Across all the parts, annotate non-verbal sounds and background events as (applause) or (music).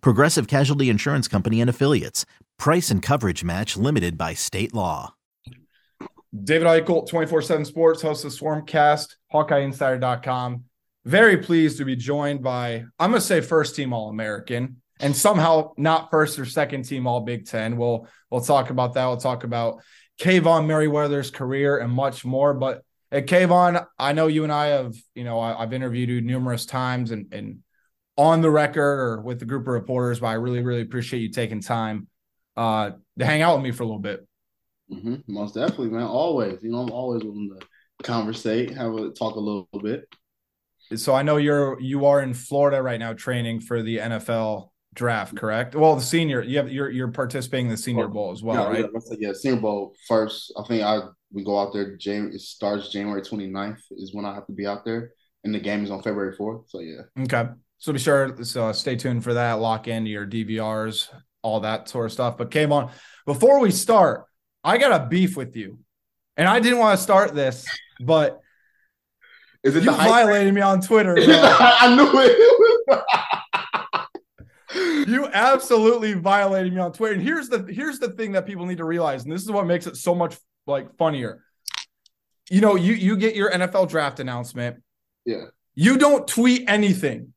Progressive Casualty Insurance Company and Affiliates. Price and coverage match limited by state law. David Eichel, 24 7 Sports, host of Swarmcast, HawkeyeInsider.com. Very pleased to be joined by, I'm going to say first team All American and somehow not first or second team All Big Ten. We'll, we'll talk about that. We'll talk about Kaevon Merriweather's career and much more. But at Kaevon, I know you and I have, you know, I, have interviewed you numerous times and, and on the record or with the group of reporters, but I really, really appreciate you taking time uh, to hang out with me for a little bit. Mm-hmm. Most definitely, man. Always, you know, I'm always willing to conversate, have a talk a little bit. So I know you're you are in Florida right now training for the NFL draft, correct? Well, the senior, you have you're you're participating in the Senior Bowl as well, yeah, right? Yeah, yeah, Senior Bowl first. I think I we go out there. January it starts January 29th is when I have to be out there, and the game is on February 4th. So yeah. Okay. So be sure so uh, stay tuned for that. Lock in your DVRs, all that sort of stuff. But Kaevon before we start. I got a beef with you, and I didn't want to start this, but is it you violated me on Twitter? (laughs) I knew it. you absolutely violated me on Twitter. And here's the here's the thing that people need to realize, and this is what makes it so much like funnier. You know, you you get your NFL draft announcement. Yeah. You don't tweet anything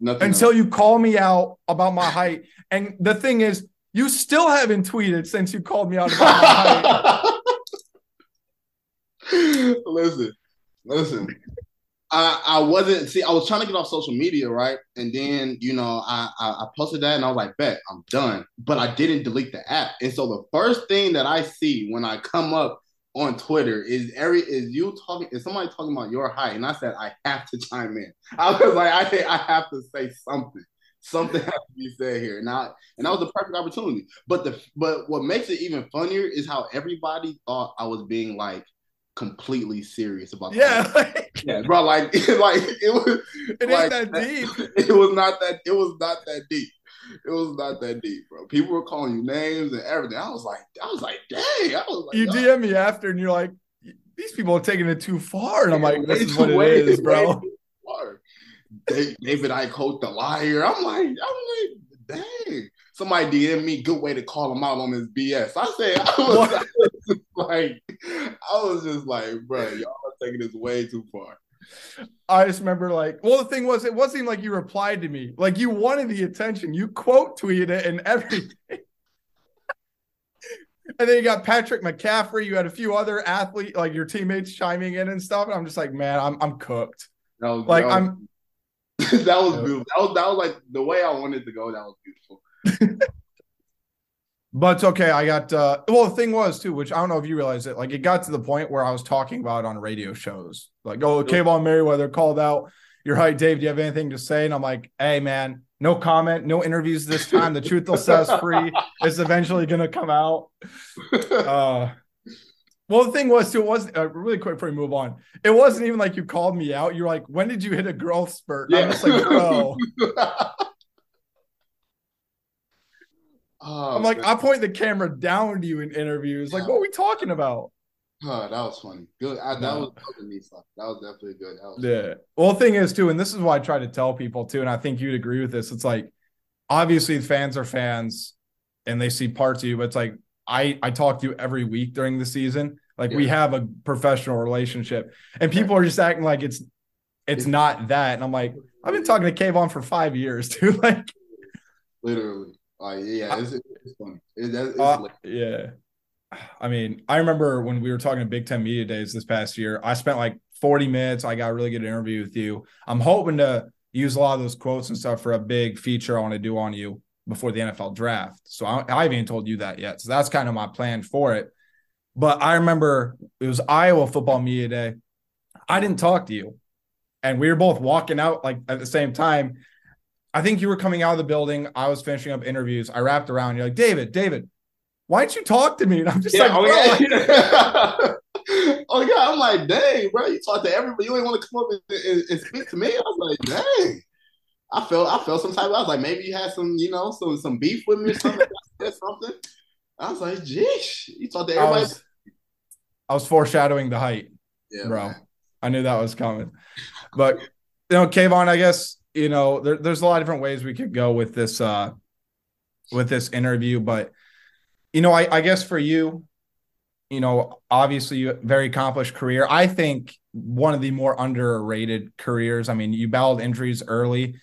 Nothing until else. you call me out about my height. And the thing is, you still haven't tweeted since you called me out about my height. (laughs) listen, listen. I, I wasn't see I was trying to get off social media right and then you know I, I, I posted that and I was like bet I'm done but I didn't delete the app and so the first thing that I see when I come up on Twitter is every is you talking is somebody talking about your height? And I said I have to chime in. (laughs) I was like I I have to say something. Something has to be said here. Now and that was the perfect opportunity. But the but what makes it even funnier is how everybody thought I was being like completely serious about yeah (laughs) like, yeah bro like (laughs) like it was it like, ain't that deep. it was not that it was not that deep it was not that deep bro. People were calling you names and everything. I was like i was like dang. I was like you dm me after and you're like these people are taking it too far. And i'm like this is what it way, is bro. (laughs) david i quote the liar. I'm like i'm like dang. Somebody DM me, good way to call him out on his BS. I said, (laughs) I was, I was like, I was just like, bro, y'all are taking this way too far. I just remember like, well, the thing was, it wasn't like you replied to me. Like you wanted the attention. You quote tweeted it and (laughs) everything. and then you got Patrick McCaffery. You had a few other athletes, like your teammates chiming in and stuff. And I'm just like, man, I'm I'm cooked. That was, like was, I'm (laughs) that was beautiful. That was that was like the way I wanted to go. That was beautiful. (laughs) but it's okay. I got uh well the thing was too, which I don't know if you realize it, like it got to the point where I was talking about on radio shows. Like, oh, Kaevon Merriweather called out your height, Dave. Do you have anything to say? And I'm like, hey man, no comment, no interviews this time. The truth will set us free. It's eventually gonna come out. (laughs) Uh well, the thing was, too, it wasn't uh, really quick before we move on. It wasn't even like you called me out. You're like, when did you hit a growth spurt? And Yeah. I'm just like, bro. (laughs) Oh, I'm like, man. I point the camera down to you in interviews. Like, what are we talking about? Oh, that was funny. Good. I, that No. was that was. That was definitely good. Was Yeah. Well, the thing is, too, and this is why I try to tell people, too, and I think you'd agree with this. It's like, obviously, fans are fans and they see parts of you, but it's like, I, I talk to you every week during the season. Like, we have a professional relationship, and people are just acting like it's it's not that. And I'm like, I've been talking to Kaevon for five years, (laughs) too. like, literally. Like, yeah, it's, it's funny. It, it's uh, yeah. I mean, I remember when we were talking to Big Ten Media Days this past year, I spent like 40 minutes. I got a really good interview with you. I'm hoping to use a lot of those quotes and stuff for a big feature I want to do on you before the NFL draft. So I, I haven't even told you that yet. So that's kind of my plan for it. But I remember it was Iowa Football Media Day. I didn't talk to you. And we were both walking out like at the same time. I think you were coming out of the building. I was finishing up interviews. I wrapped around. You're like, David, David, why don't you talk to me? And I'm just yeah, like, oh, yeah. (laughs) oh yeah, I'm like, dang, bro, you talk to everybody. You ain't want to come up and, and, and, speak to me. I was like, dang. I felt I felt some type. Of, I was like, maybe you had some, you know, some some beef with me or something. (laughs) something. I was like, geez, you talk to everybody. I was, I was foreshadowing the height, yeah, bro. Man. I knew that was coming. But you know, Kaevon, I guess you know there, there's a lot of different ways we could go with this uh with this interview, but you know, I, I guess for you, you know, obviously you very accomplished career. I think one of the more underrated careers. I mean, you battled injuries early.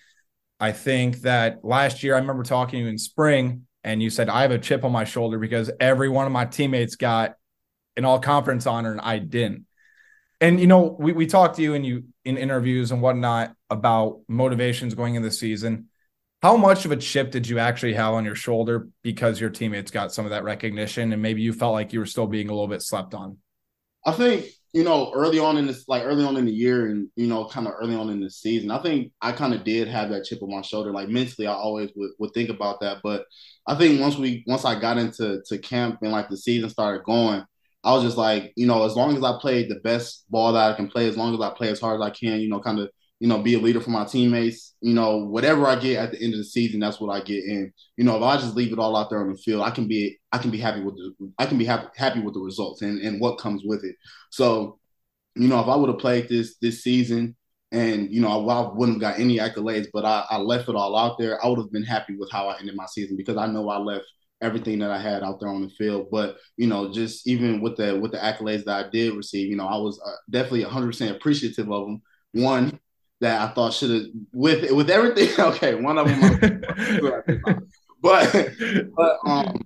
I think that last year I remember talking to you in spring and you said I have a chip on my shoulder because every one of my teammates got an all conference honor and I didn't. And you know, we, we talked to you and you in interviews and whatnot about motivations going in the season. How much of a chip did you actually have on your shoulder because your teammates got some of that recognition and maybe you felt like you were still being a little bit slept on? I think, you know, early on in this, like early on in the year and, you know, kind of early on in the season, I think I kind of did have that chip on my shoulder. Like mentally, I always would, would think about that. But I think once we, once I got into to camp and like the season started going, I was just like, you know, as long as I played the best ball that I can play, as long as I play as hard as I can, you know, kind of you know, be a leader for my teammates. You know, whatever I get at the end of the season, that's what I get. And you know, if I just leave it all out there on the field, I can be I can be happy with the I can be happy happy with the results and and what comes with it. So, you know, if I would have played this this season and you know I, I wouldn't have got any accolades, but I, I left it all out there, I would have been happy with how I ended my season because I know I left everything that I had out there on the field. But you know, just even with the with the accolades that I did receive, you know, I was uh, definitely 100% appreciative of them. One, that I thought should have with with everything. (laughs) Okay, one of them, but but um,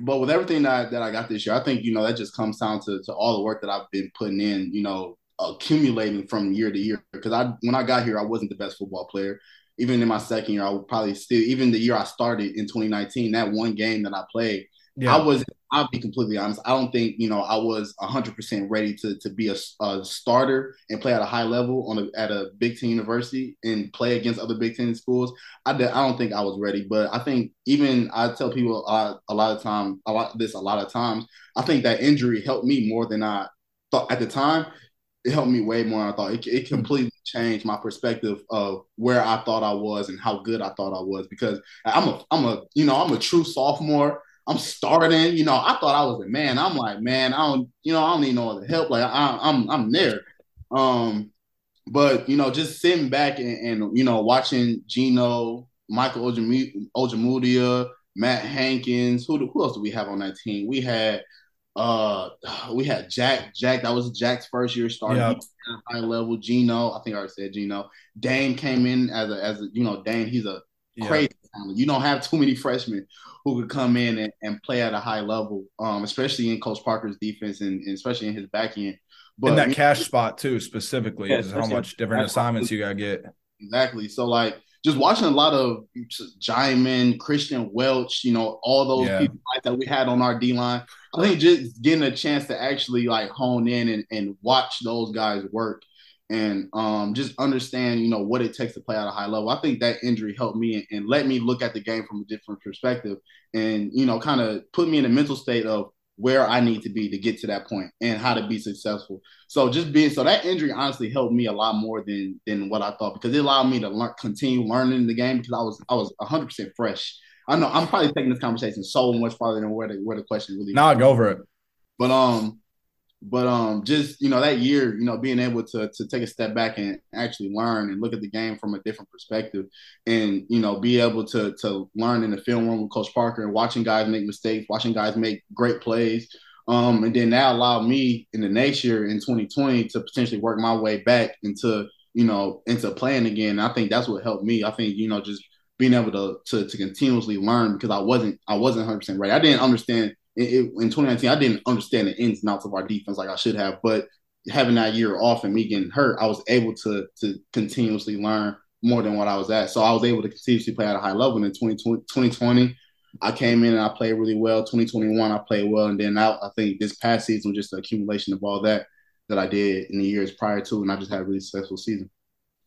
but with everything that that I got this year, I think you know that just comes down to to all the work that I've been putting in. You know, accumulating from year to year. Because I when I got here, I wasn't the best football player. Even in my second year, I would probably still even the year I started in 2019, that one game that I played, yeah. I was I'll be completely honest. I don't think you know I was hundred percent ready to to be a, a, starter and play at a high level on a, at a Big Ten university and play against other Big Ten schools. I did, I don't think I was ready, but I think even I tell people a lot, a lot of time a lot this a lot of times. I think that injury helped me more than I thought at the time. It helped me way more than I thought. It, it completely changed my perspective of where I thought I was and how good I thought I was because I'm a I'm a you know I'm a true sophomore I'm starting. You know, I thought I was a man. I'm like, man, I don't, you know, I don't need no other help. Like I, I'm, I'm there. Um, but you know, just sitting back and, and you know, watching Geno, Michael Ojemudia, Matt Hankins. Who who else do we have on that team? We had uh we had Jack. Jack, that was Jack's first year starting yep. high level. Geno, I think I already said Geno. Dane came in as a as a you know, Dane, he's a crazy talent. You don't have (laughs) too many freshmen who could come in and, and play at a high level, um, especially in Coach Parker's defense and, and especially in his back end. But in that cash spot too, specifically, yeah, is how much different assignments you gotta get. Exactly. So like just watching a lot of Djimon, Christian Welch, you know, all those yeah. people like that we had on our D line. I think just getting a chance to actually like hone in and, and watch those guys work and um, just understand, you know, what it takes to play at a high level. I think that injury helped me and, and let me look at the game from a different perspective, and you know, kind of put me in a mental state of where I need to be to get to that point and how to be successful. So just being so that injury honestly helped me a lot more than than what I thought because it allowed me to learn, continue learning the game because I was I was 100 percent fresh. I know I'm probably taking this conversation so much farther than where the where the question really. Now go over it. But um, but um just you know that year you know being able to to take a step back and actually learn and look at the game from a different perspective and you know be able to to learn in the film room with coach parker and watching guys make mistakes watching guys make great plays um and then that allowed me in the next year in 2020 to potentially work my way back into you know into playing again i think that's what helped me i think you know just being able to to, to continuously learn because I wasn't I wasn't 100 percent ready. I didn't understand it, in 2019. I didn't understand the ins and outs of our defense like I should have, but having that year off and me getting hurt, I was able to to continuously learn more than what I was at. So I was able to continuously play at a high level. And in 2020, 2020 I came in and I played really well. 2021, I played well. And then I, I think this past season was just the accumulation of all that that I did in the years prior to. And I just had a really successful season.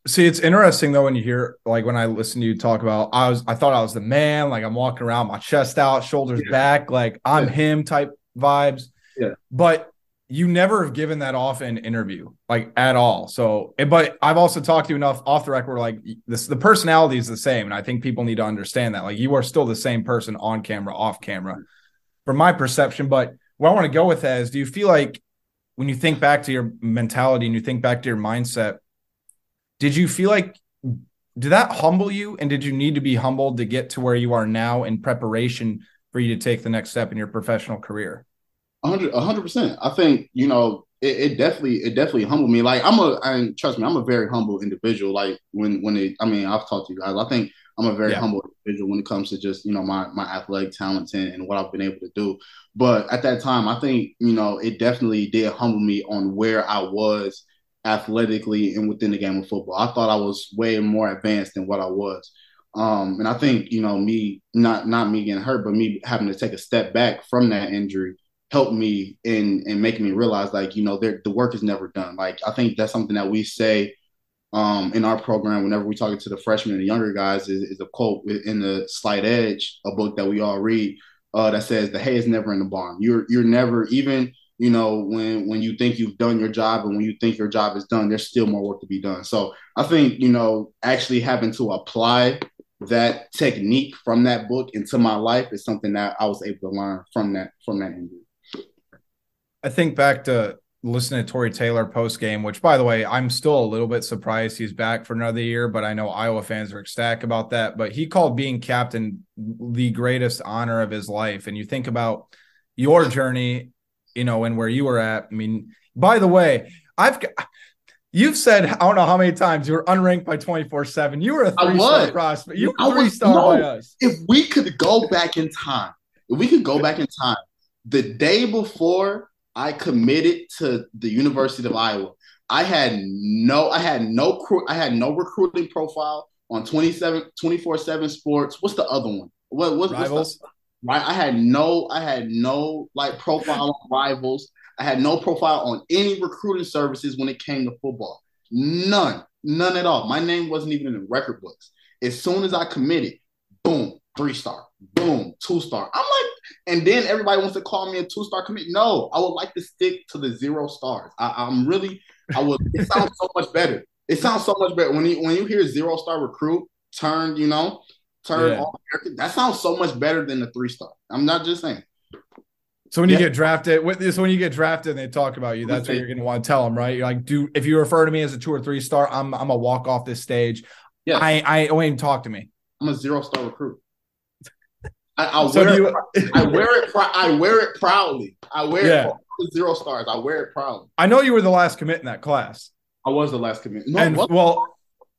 See, it's interesting though when you hear like when I listen to you talk about I was I thought I was the man, like I'm walking around, my chest out, shoulders yeah. back, like I'm yeah. him type vibes. Yeah. But you never have given that off in interview like at all so but i've also talked to you enough off the record like this the personality is the same and i think people need to understand that like you are still the same person on camera off camera from my perception but where i want to go with that is do you feel like when you think back to your mentality and you think back to your mindset did you feel like did that humble you and did you need to be humbled to get to where you are now in preparation for you to take the next step in your professional career hundred, hundred percent. I think you know it, it, definitely, it definitely humbled me. Like I'm a, I trust me, I'm a very humble individual. Like when, when it, I mean, I've talked to you guys. I think I'm a very yeah. humble individual when it comes to just you know my my athletic talents and, and what I've been able to do. But at that time, I think you know it definitely did humble me on where I was athletically and within the game of football. I thought I was way more advanced than what I was. Um, and I think you know me not not me getting hurt, but me having to take a step back from that injury helped me in in making me realize like you know the work is never done like i think that's something that we say um, in our program whenever we're talking to the freshmen and the younger guys is, is, a quote in the slight edge a book that we all read uh, that says the hay is never in the barn you're you're never even you know when when you think you've done your job and when you think your job is done there's still more work to be done so i think you know actually having to apply that technique from that book into my life is something that i was able to learn from that from that injury I think back to listening to Tory Taylor post game, which by the way, I'm still a little bit surprised he's back for another year, but I know Iowa fans are ecstatic about that. But he called being captain the greatest honor of his life. And you think about your journey, you know, and where you were at. I mean, by the way, I've got You've said I don't know how many times you were unranked by 24 7. You were a three star prospect. You were three star no, by us. If we could go back in time, if we could go back in time, the day before I committed to the University of Iowa. I had no, I had no, I had no recruiting profile on 27, 24-7 sports. What's the other one? What, what rivals? The, right. I had no, I had no like profile on rivals. I had no profile on any recruiting services when it came to football. None, none at all. My name wasn't even in the record books. As soon as I committed, boom, three star, boom, two star. I'm like, and then everybody wants to call me a two star commit. No, I would like to stick to the zero stars. I, am really, I would. It sounds so much better. It sounds so much better when you when you hear zero star recruit turn, you know, turn yeah. all That sounds so much better than the three star. I'm not just saying. So when you get drafted, with this, when you get drafted and they talk about you, that's what you're going to want to tell them, right? You're like, do if you refer to me as a two or three star, I'm I'm a walk off this stage. Yeah, I I don't even talk to me. I'm a zero star recruit. (laughs) I, I so wear you, it, I wear it. I wear it proudly. I wear yeah. it zero stars. I wear it proudly. I know you were the last commit in that class. I was the last commit. No, and well,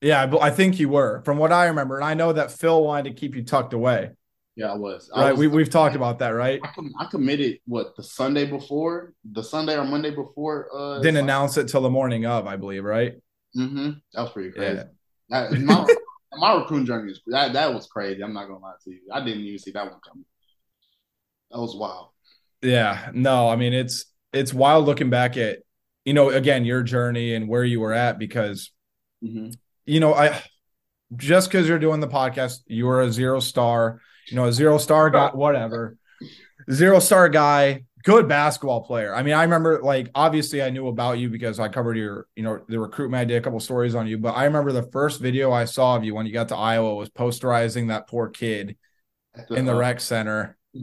yeah, but I think you were, from what I remember, and I know that Phil wanted to keep you tucked away. Yeah, I was. I right, was, we we've talked about that, right? I, I, committed what the Sunday before, the Sunday or Monday before. Uh, Didn't Sunday. announce it till the morning of, I believe, right? Mm-hmm. That was pretty crazy. Yeah. That, my, (laughs) my recruiting journey is that that was crazy. I'm not gonna lie to you. I didn't even see that one coming. That was wild. Yeah, no, I mean it's it's wild looking back at you know again your journey and where you were at because mm-hmm. You know I just because you're doing the podcast you are a zero star you know a zero star guy whatever. Zero star guy good basketball player. I mean I remember like obviously I knew about you because I covered your you know the recruitment I did a couple stories on you but I remember the first video I saw of you when you got to Iowa was posterizing that poor kid in the uh-huh. rec center. (laughs)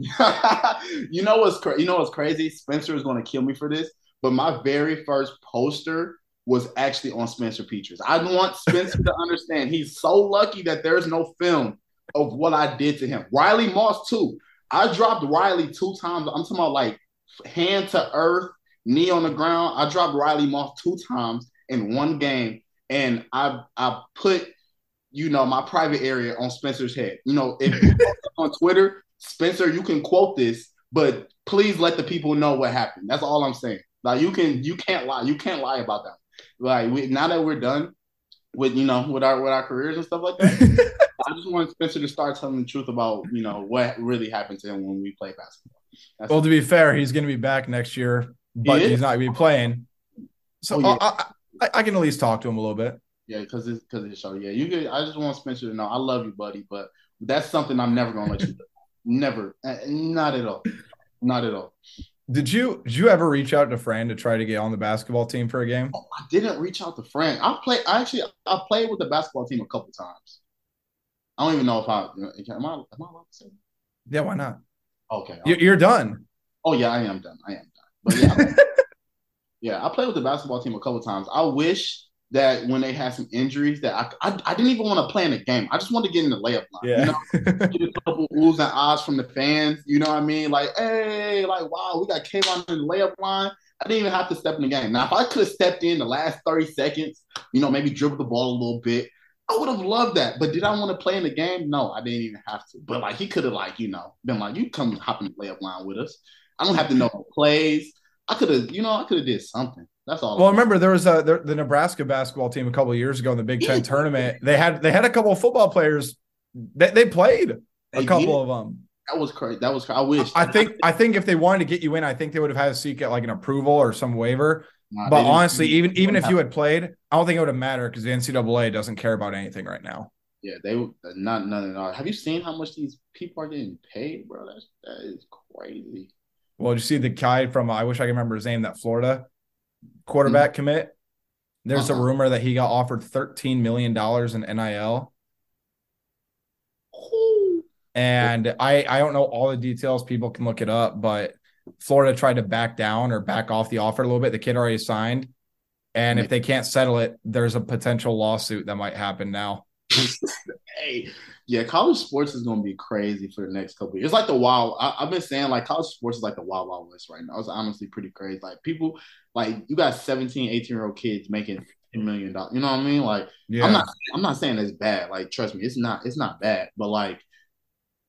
You know what's cra- you know what's crazy? Spencer is going to kill me for this, but my very first poster was actually on Spencer Petras. I want Spencer to understand he's so lucky that there's no film of what I did to him. Riley Moss too. I dropped Riley two times. I'm talking about like hand to earth, knee on the ground. I dropped Riley Moss two times in one game, and I I put you know, my private area on Spencer's head. You know, if (laughs) on Twitter, Spencer, you can quote this, but please let the people know what happened. That's all I'm saying. Like you can you can't lie. You can't lie about that. Like we, now that we're done with you know with our with our careers and stuff like that, (laughs) I just want Spencer to start telling the truth about you know what really happened to him when we play basketball. That's well, to be fair, he's going to be back next year, but he he's not going to be playing. So oh, yeah. I, I, I, can at least talk to him a little bit. Yeah, because it's because it's show. Yeah, you. Could, I just want Spencer to know I love you, buddy, but that's something I'm never going to let you do. Never, uh, not at all, not at all. Did you did you ever reach out to Fran to try to get on the basketball team for a game? Oh, I didn't reach out to Fran. I play. I actually I played with the basketball team a couple times. I don't even know if I am I am I allowed to say. Yeah, why not? Okay, you're, you're done. Oh yeah, I am done. I am done. But yeah, yeah, I (laughs) played with the basketball team a couple times. I wish that when they had some injuries that I, I, I didn't even want to play in the game. I just wanted to get in the layup line. Yeah. You know, (laughs) get a couple oohs and ahs from the fans. You know what I mean? Like, hey, like wow, we got Kaevon in the layup line. I didn't even have to step in the game. Now, if I could have stepped in the last 30 seconds, you know, maybe dribble the ball a little bit, I would have loved that. But did I want to play in the game? No, I didn't even have to. But like he could have like, you know, been like, you come hop in the layup line with us. I don't have to know the plays. I could have, you know, I could have did something. That's all. Well, remember there was a the, the Nebraska basketball team a couple years ago in the Big Ten tournament. They had they had a couple of football players. They, they played a couple of them. That was crazy. That was. I wish. I think. I think if they wanted to get you in, I think they would have had to seek like an approval or some waiver. Nah, but honestly, even even if you had played, I don't think it would have mattered because the NCAA doesn't care about anything right now. Yeah, they not none at all. Have you seen how much these people are getting paid, bro? That's that is crazy. Well, did you see the guy from I wish I could remember his name, that Florida quarterback mm-hmm. commit? There's uh-huh. a rumor that he got offered $13 million in NIL. And I I don't know all the details. People can look it up, but Florida tried to back down or back off the offer a little bit. The kid already signed. And if they can't settle it, there's a potential lawsuit that might happen now. Hey, yeah, college sports is going to be crazy for the next couple years. It's like the wild. I, have been saying like college sports is like the wild wild west right now. It's honestly pretty crazy. Like people, like you got 17, 18 year old kids making $10 million. You know what I mean? Like yeah. I'm not, I'm not saying it's bad. Like trust me, it's not, it's not bad. But like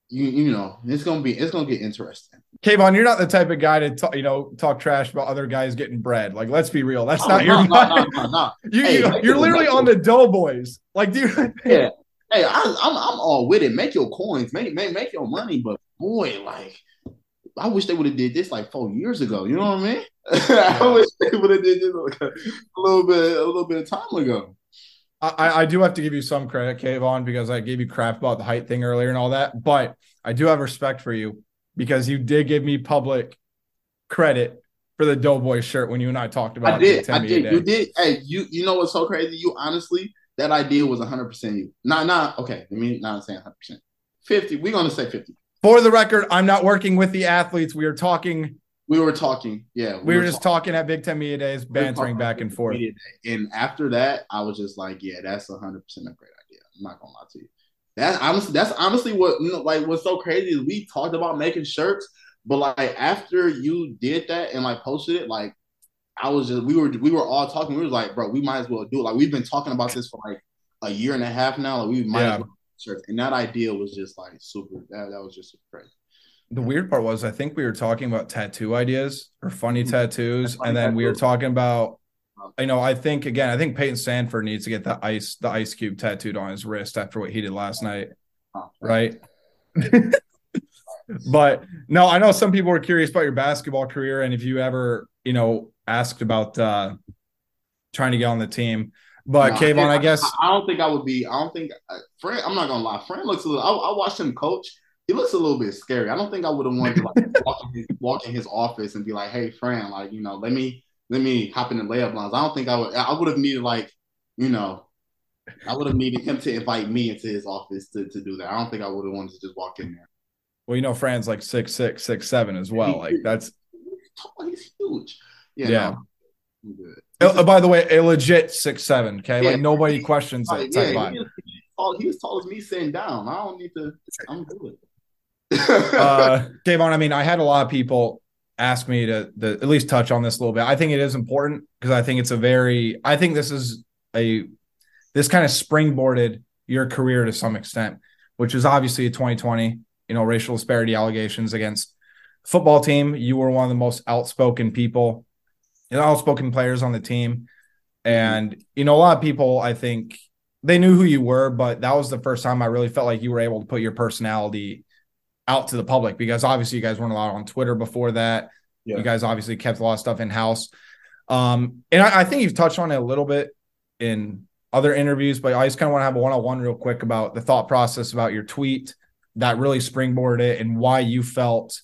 you, you know, it's gonna be, it's gonna get interesting. Kaevon, you're not the type of guy to talk, you know, talk trash about other guys getting bread. Like, let's be real. That's oh, not no, your. No, no, no, no. (laughs) You, hey, you, are literally on the Doughboys. Like, dude. (laughs) Yeah, hey, I, am I'm, I'm all with it. Make your coins, make make make your money. But boy, like, I wish they would have did this like four years ago. You know what I mean? (laughs) I wish they would have did this like a, a, little bit a little bit of time ago. I, I do have to give you some credit, Kaevon, because I gave you crap about the height thing earlier and all that. But I do have respect for you because you did give me public credit for the Doughboy shirt when you and I talked about I did. I did. You did. Hey, you you know what's so crazy? You honestly that idea was 100% you. Not, not, okay, I mean, not saying 100%. 50, we're going to say 50. For the record, I'm not working with the athletes. We are talking. We were talking, yeah. We, we were, just talking. talking at Big Ten Media Days, bantering back and forth. And after that, I was just like, yeah, that's 100% a great idea. I'm not going to lie to you. That honestly, that's honestly what you know, like what's so crazy is we talked about making shirts, but like after you did that and like posted it, like I was just we were we were all talking. We were like, bro, we might as well do it. Like we've been talking about this for like a year and a half now. Like we might yeah. as well and that idea was just like super. That, that was just crazy. The weird part was I think we were talking about tattoo ideas or funny mm-hmm. tattoos, funny and then tattoos. we were talking about. You know, I think again, I think Payton Sandfort needs to get the ice, the ice cube tattooed on his wrist after what he did last night, oh, right? (laughs) but no, I know some people are curious about your basketball career and if you ever, you know, asked about uh, trying to get on the team. But no, Kaevon, I, I, guess I, I, don't think I would be. I don't think uh, Fran. I'm not gonna lie. Fran looks a little. I, I watched him coach. He looks a little bit scary. I don't think I would have wanted to like (laughs) walk, in his, walk in his office and be like, "Hey, Fran, like you know, let me let me hop in the layup lines." I don't think I would. I would have needed like you know, I would have needed him to invite me into his office to, to do that. I don't think I would have wanted to just walk in there. Well, you know, Fran's like six six, six seven as well. Like that's he's huge. Yeah. yeah. No, uh, by the way, a legit six seven. Okay, yeah. like nobody questions that. Yeah, he, was, he was tall as me sitting down. I don't need to. I'm good. uh, Davon, I mean, I had a lot of people ask me to, at least touch on this a little bit. I think it is important because I think it's a very. I think this is a this kind of springboarded your career to some extent, which is obviously a 2020, you know, racial disparity allegations against football team. You were one of the most outspoken people, and outspoken players on the team. And, you know, a lot of people, I think, they knew who you were, but that was the first time I really felt like you were able to put your personality out to the public because obviously you guys weren't allowed on Twitter before that. Yeah. You guys obviously kept a lot of stuff in house. Um, and I, I, think you've touched on it a little bit in other interviews, but I just kind of want to have a one on one real quick about the thought process about your tweet that really springboarded it and why you felt.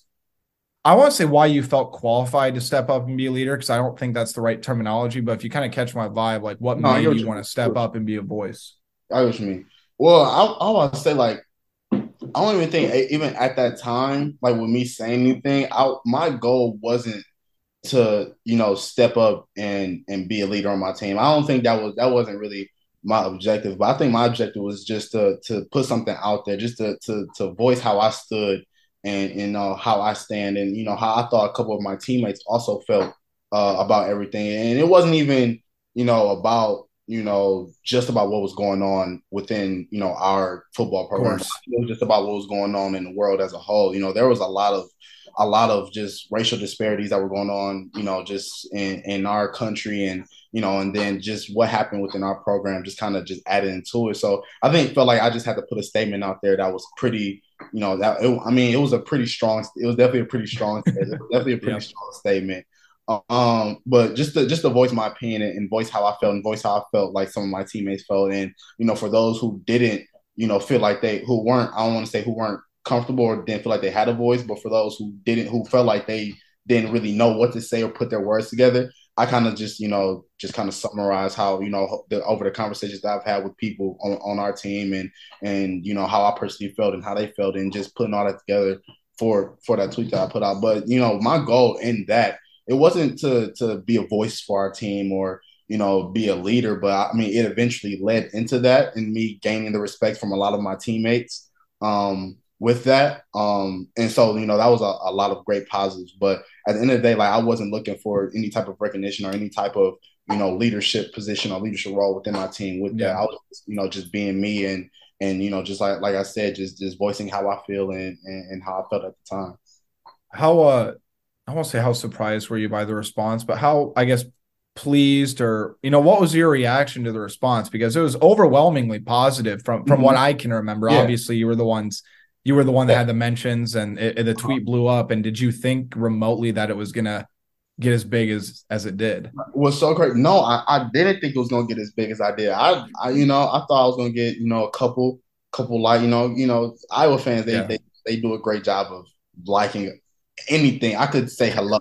I want to say why you felt qualified to step up and be a leader because I don't think that's the right terminology. But if you kind of catch my vibe, like what no, made you want to step up and be a voice? I what me. Well, I, I want to say like I don't even think even at that time, like with me saying anything, I, my goal wasn't to you know step up and and be a leader on my team. I don't think that was that wasn't really my objective, but I think my objective was just to to put something out there, just to to to voice how I stood and you know how I stand, and you know how I thought a couple of my teammates also felt uh, about everything, and it wasn't even you know about you know, just about what was going on within, you know, our football program. It was just about what was going on in the world as a whole. You know, there was a lot of a lot of just racial disparities that were going on, you know, just in, in our country and, you know, and then just what happened within our program just kind of just added into it. So I think felt like I just had to put a statement out there that was pretty, you know, that it, I mean, it was a pretty strong, it was definitely a pretty strong, definitely a pretty yeah. strong statement. Um, but just to just to voice my opinion and voice how I felt and voice how I felt like some of my teammates felt. And, you know, for those who didn't, you know, feel like they who weren't, I don't want to say who weren't comfortable or didn't feel like they had a voice, but for those who didn't who felt like they didn't really know what to say or put their words together, I kind of just, you know, just kind of summarize how, you know, the, over the conversations that I've had with people on, on our team and, and, you know, how I personally felt and how they felt and just putting all that together for, for that tweet that I put out. But, you know, my goal in that it wasn't to to be a voice for our team or you know be a leader, but I mean it eventually led into that and me gaining the respect from a lot of my teammates um, with that. Um, and so you know that was a, a, lot of great positives. But at the end of the day, like I wasn't looking for any type of recognition or any type of you know leadership position or leadership role within my team. With yeah. that, I was you know just being me and and you know just like like I said, just just voicing how I feel and and, and how I felt at the time. How uh I won't say how surprised were you by the response, but how I guess pleased or you know what was your reaction to the response because it was overwhelmingly positive from from mm-hmm. what I can remember. Yeah. Obviously, you were the ones you were the one that had the mentions and it, it, the tweet blew up. And did you think remotely that it was gonna get as big as as it did? Was so great. No, I, I didn't think it was gonna get as big as I did. I, I you know I thought I was gonna get you know a couple couple like you know you know Iowa fans they yeah. they they do a great job of liking anything. I could say hello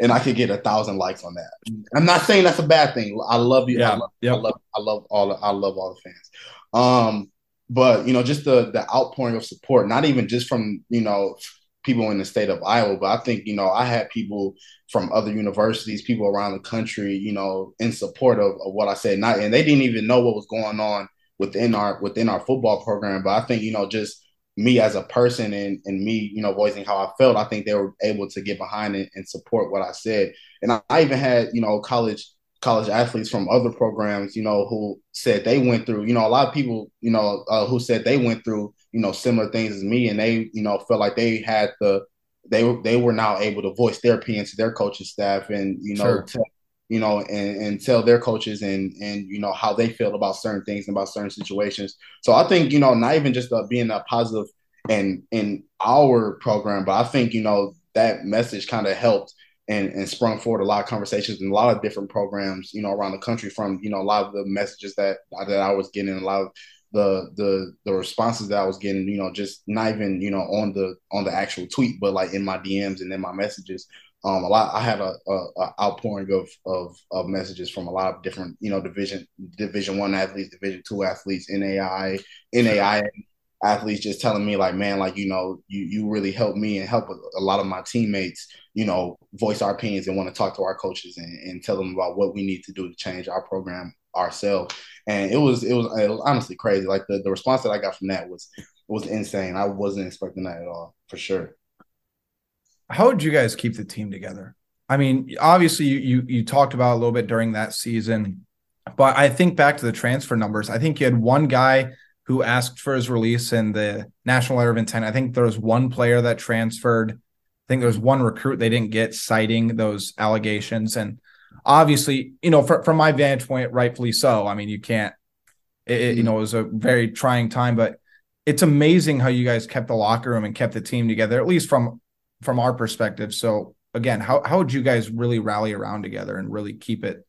and I could get a thousand likes on that. I'm not saying that's a bad thing. I love you. Yeah. I, love, yep. I love I love all I love all the fans. Um, but you know, just the the outpouring of support, not even just from, you know, people in the state of Iowa, but I think, you know, I had people from other universities, people around the country, you know, in support of, of what I said. Not and they didn't even know what was going on within our within our football program. But I think, you know, just me as a person and, and me, you know, voicing how I felt, I think they were able to get behind it and support what I said. And I, I even had, you know, college college athletes from other programs, you know, who said they went through, you know, a lot of people, you know, uh, who said they went through, you know, similar things as me, and they, you know, felt like they had the, they they were now able to voice their opinion to their coaching staff, and you know, sure. tell, you know, and, and tell their coaches and and you know how they feel about certain things and about certain situations. So I think you know, not even just uh, being a positive and in our program, but I think you know that message kind of helped and, and sprung forward a lot of conversations in a lot of different programs, you know, around the country from, you know, a lot of the messages that that I was getting, a lot of the the the responses that I was getting, you know, just not even, you know, on the on the actual tweet, but like in my DMs and in my messages. Um, a lot I had a, a, a outpouring of, of of messages from a lot of different, you know, division division one athletes, division two athletes, NAI, NAI athletes just telling me like, man, like, you know, you you really helped me and help a lot of my teammates, you know, voice our opinions and want to talk to our coaches and, and tell them about what we need to do to change our program ourselves. And it was it was, it was honestly crazy. Like the, the response that I got from that was was insane. I wasn't expecting that at all, for sure. How would you guys keep the team together? I mean, obviously you you, you talked about a little bit during that season, but I think back to the transfer numbers. I think you had one guy who asked for his release in the national letter of intent. I think there was one player that transferred. I think there was one recruit they didn't get citing those allegations. And obviously, you know, for, from my vantage point, rightfully so. I mean, you can't, it, you know, it was a very trying time, but it's amazing how you guys kept the locker room and kept the team together, at least from from our perspective. So again, how how would you guys really rally around together and really keep it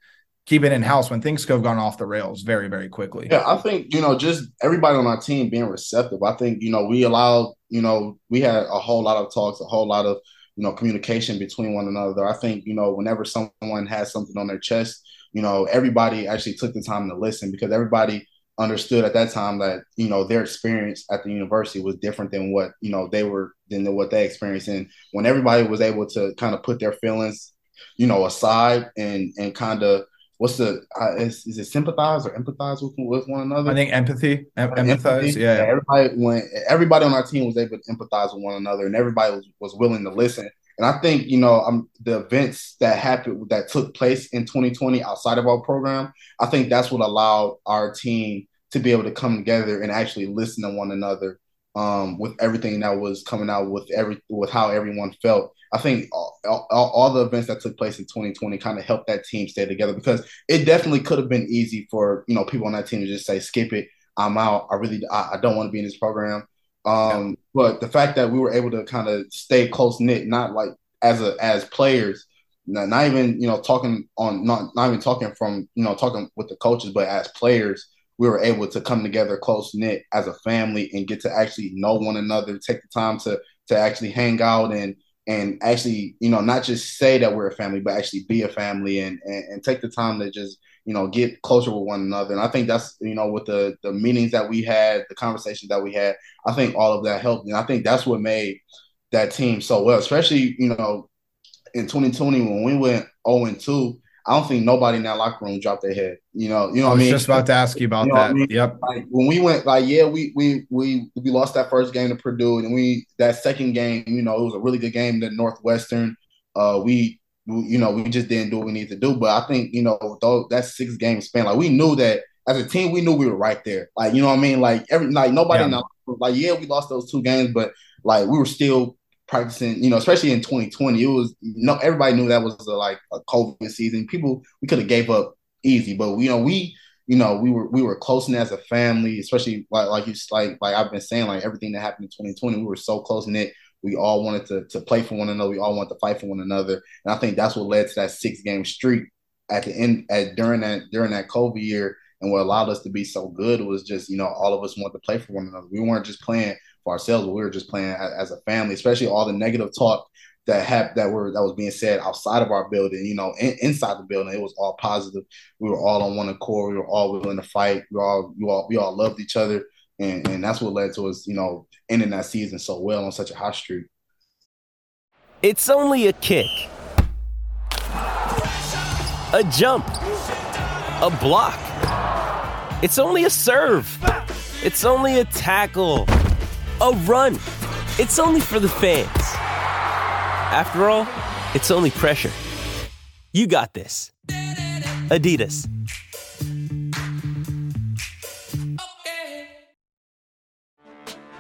keep it in house when things could have gone off the rails very very quickly? Yeah, I think you know just everybody on our team being receptive. I think you know we allowed you know we had a whole lot of talks, a whole lot of you know communication between one another. I think you know whenever someone has something on their chest, you know everybody actually took the time to listen because everybody understood at that time that you know their experience at the university was different than what you know they were than what they experienced and when everybody was able to kind of put their feelings you know aside and and kind of what's the uh, is, is it sympathize or empathize with, with one another i think empathy em- empathize empathy. Yeah. yeah everybody when everybody on our team was able to empathize with one another and everybody was, was willing to listen and I think, you know, um, the events that happened that took place in 2020 outside of our program, I think that's what allowed our team to be able to come together and actually listen to one another um, with everything that was coming out with every with how everyone felt. I think all, all, all, the events that took place in 2020 kind of helped that team stay together because it definitely could have been easy for you know people on that team to just say skip it, I'm out. I really I, I don't want to be in this program. Um, yeah. But the fact that we were able to kind of stay close knit, not like as a as players, not, not even you know talking on not not even talking from you know talking with the coaches, but as players we were able to come together close knit as a family and get to actually know one another, take the time to to actually hang out and and actually, you know, not just say that we're a family, but actually be a family and and, and take the time to just you know get closer with one another. And I think that's you know with the the meetings that we had, the conversations that we had, I think all of that helped, and I think that's what made that team so well, especially you know in 2020 when we went 0 and 2 I don't think nobody in that locker room dropped their head. You know, you know I was I mean? just about to ask you about you know that. I mean? Yep. Like when we went, like yeah, we we we we lost that first game to Purdue, and we that second game, you know, it was a really good game to Northwestern. Uh, we, we you know we just didn't do what we need to do, but I think you know though that six game span, like we knew that as a team, we knew we were right there. Like you know what I mean? Like every like nobody yeah. like yeah, we lost those two games, but like we were still practicing, you know, especially in 2020, it was know everybody knew that was a, like a COVID season. People we could have gave up easy, but you know we you know we were we were close knit as a family, especially like like you like like I've been saying like everything that happened in 2020, we were so close knit. We all wanted to to play for one another. We all wanted to fight for one another, and I think that's what led to that six game streak at the end at during that during that COVID year. And what allowed us to be so good was just you know all of us wanted to play for one another. We weren't just playing for ourselves, but we were just playing as, as a family, especially all the negative talk that had that were that was being said outside of our building, you know, in, inside the building, it was all positive. We were all on one accord. We were all willing to fight. We all we all we all loved each other, and and that's what led to us, you know, ending that season so well on such a hot streak. It's only a kick, a jump, a block. It's only a serve. It's only a tackle a run. It's only for the fans. After all, it's only pressure. You got this. Adidas.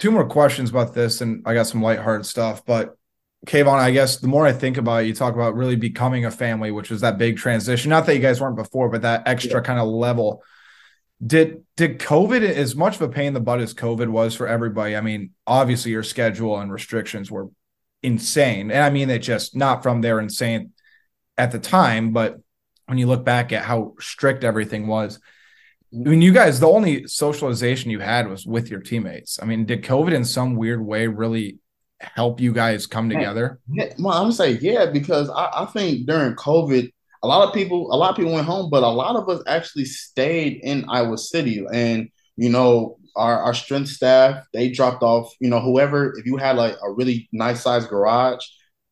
Two more questions about this, and I got some lighthearted stuff, but Kaevon, I guess the more I think about it, you talk about really becoming a family, which was that big transition. Not that you guys weren't before, but that extra yeah. kind of level. Did did COVID as much of a pain in the butt as COVID was for everybody? I mean, obviously your schedule and restrictions were insane. And I mean it just not from there insane at the time, but when you look back at how strict everything was. I mean, you guys, the only socialization you had was with your teammates. I mean, did COVID in some weird way really help you guys come together? Yeah, well, I'm gonna say yeah because I, I, think during COVID, a lot of people, a lot of people went home, but a lot of us actually stayed in Iowa City, and you know, our, our strength staff, they dropped off, you know, whoever, if you had like a really nice sized garage,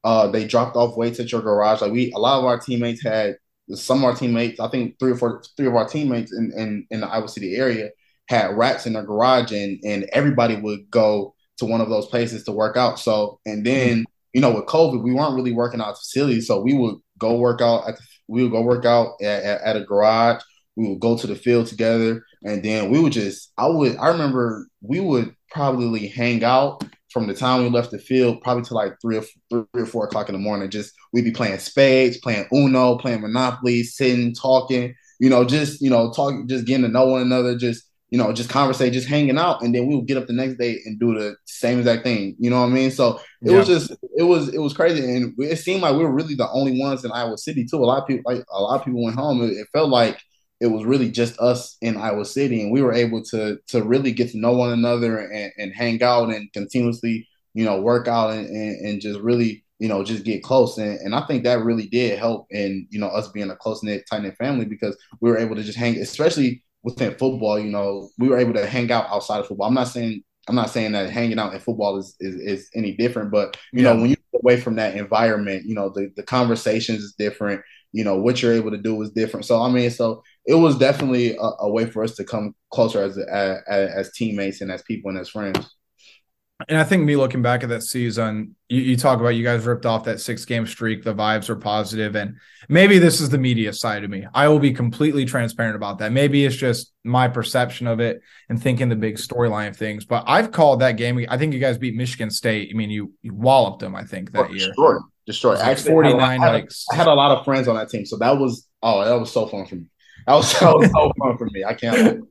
uh, they dropped off weights at your garage. Like we, a lot of our teammates had some of our teammates, I think three or four, three of our teammates in, in, in the Iowa City area had racks in their garage and, and everybody would go to one of those places to work out. So, and then, you know, with COVID, we weren't really working out facilities. So we would go work out at the, we would go work out at, at, at a garage. We would go to the field together and then we would just, I would, I remember we would probably hang out from the time we left the field, probably to like three or three or four o'clock in the morning. Just we'd be playing spades, playing Uno, playing Monopoly, sitting, talking, you know, just you know, talking, just getting to know one another, just you know, just conversate, just hanging out, and then we would get up the next day and do the same exact thing. You know what I mean? So it yeah. was just it was it was crazy, and it seemed like we were really the only ones in Iowa City too. A lot of people like a lot of people went home. It, it felt like it was really just us in Iowa City, and we were able to to really get to know one another and, and hang out and continuously, you know, work out and, and, and just really, you know, just get close. And, and I think that really did help in, you know, us being a close knit, tight knit family because we were able to just hang, especially within football. You know, we were able to hang out outside of football. I'm not saying I'm not saying that hanging out in football is is, is any different, but you yeah. know, when you away from that environment, you know, the the conversations is different. You know, what you're able to do is different. So I mean, so it was definitely a, a way for us to come closer as, as as teammates and as people and as friends. And I think me looking back at that season, you, you, talk about you guys ripped off that six game streak. The vibes are positive, and maybe this is the media side of me. I will be completely transparent about that. Maybe it's just my perception of it and thinking the big storyline of things. But I've called that game. I think you guys beat Michigan State. I mean, you, you walloped them. I think that oh, year. Destroyed, destroyed. Actually, forty nine. Like I had a lot of friends on that team, so that was oh, that was so fun for me. That was (laughs) so, so fun for me. I can't.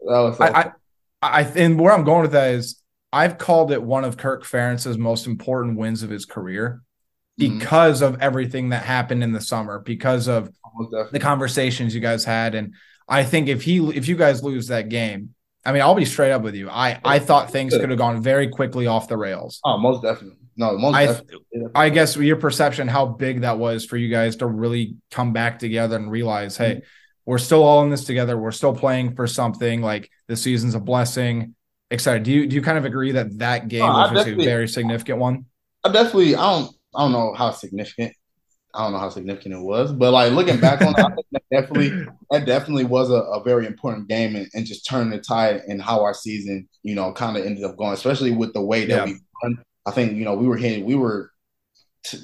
That was so I, I, I, and where I'm going with that is I've called it one of Kirk Ferentz's most important wins of his career mm-hmm. because mm-hmm. of everything that happened in the summer, because of the conversations you guys had. And I think if he if you guys lose that game, I mean, I'll be straight up with you. I I thought things could have gone very quickly off the rails. Oh, most definitely. No, most I. I guess your perception, how big that was for you guys to really come back together and realize, hey, mm-hmm. we're still all in this together. We're still playing for something. Like the season's a blessing excited. Do you do you kind of agree that that game oh, was a very significant one? I definitely. I don't. I don't know how significant. I don't know how significant it was, but like looking back on it, that definitely that definitely was a, a very important game and, and, just turning the tide and how our season, you know, kind of ended up going, especially with the way that yeah. we won. I think you know we were hitting, we were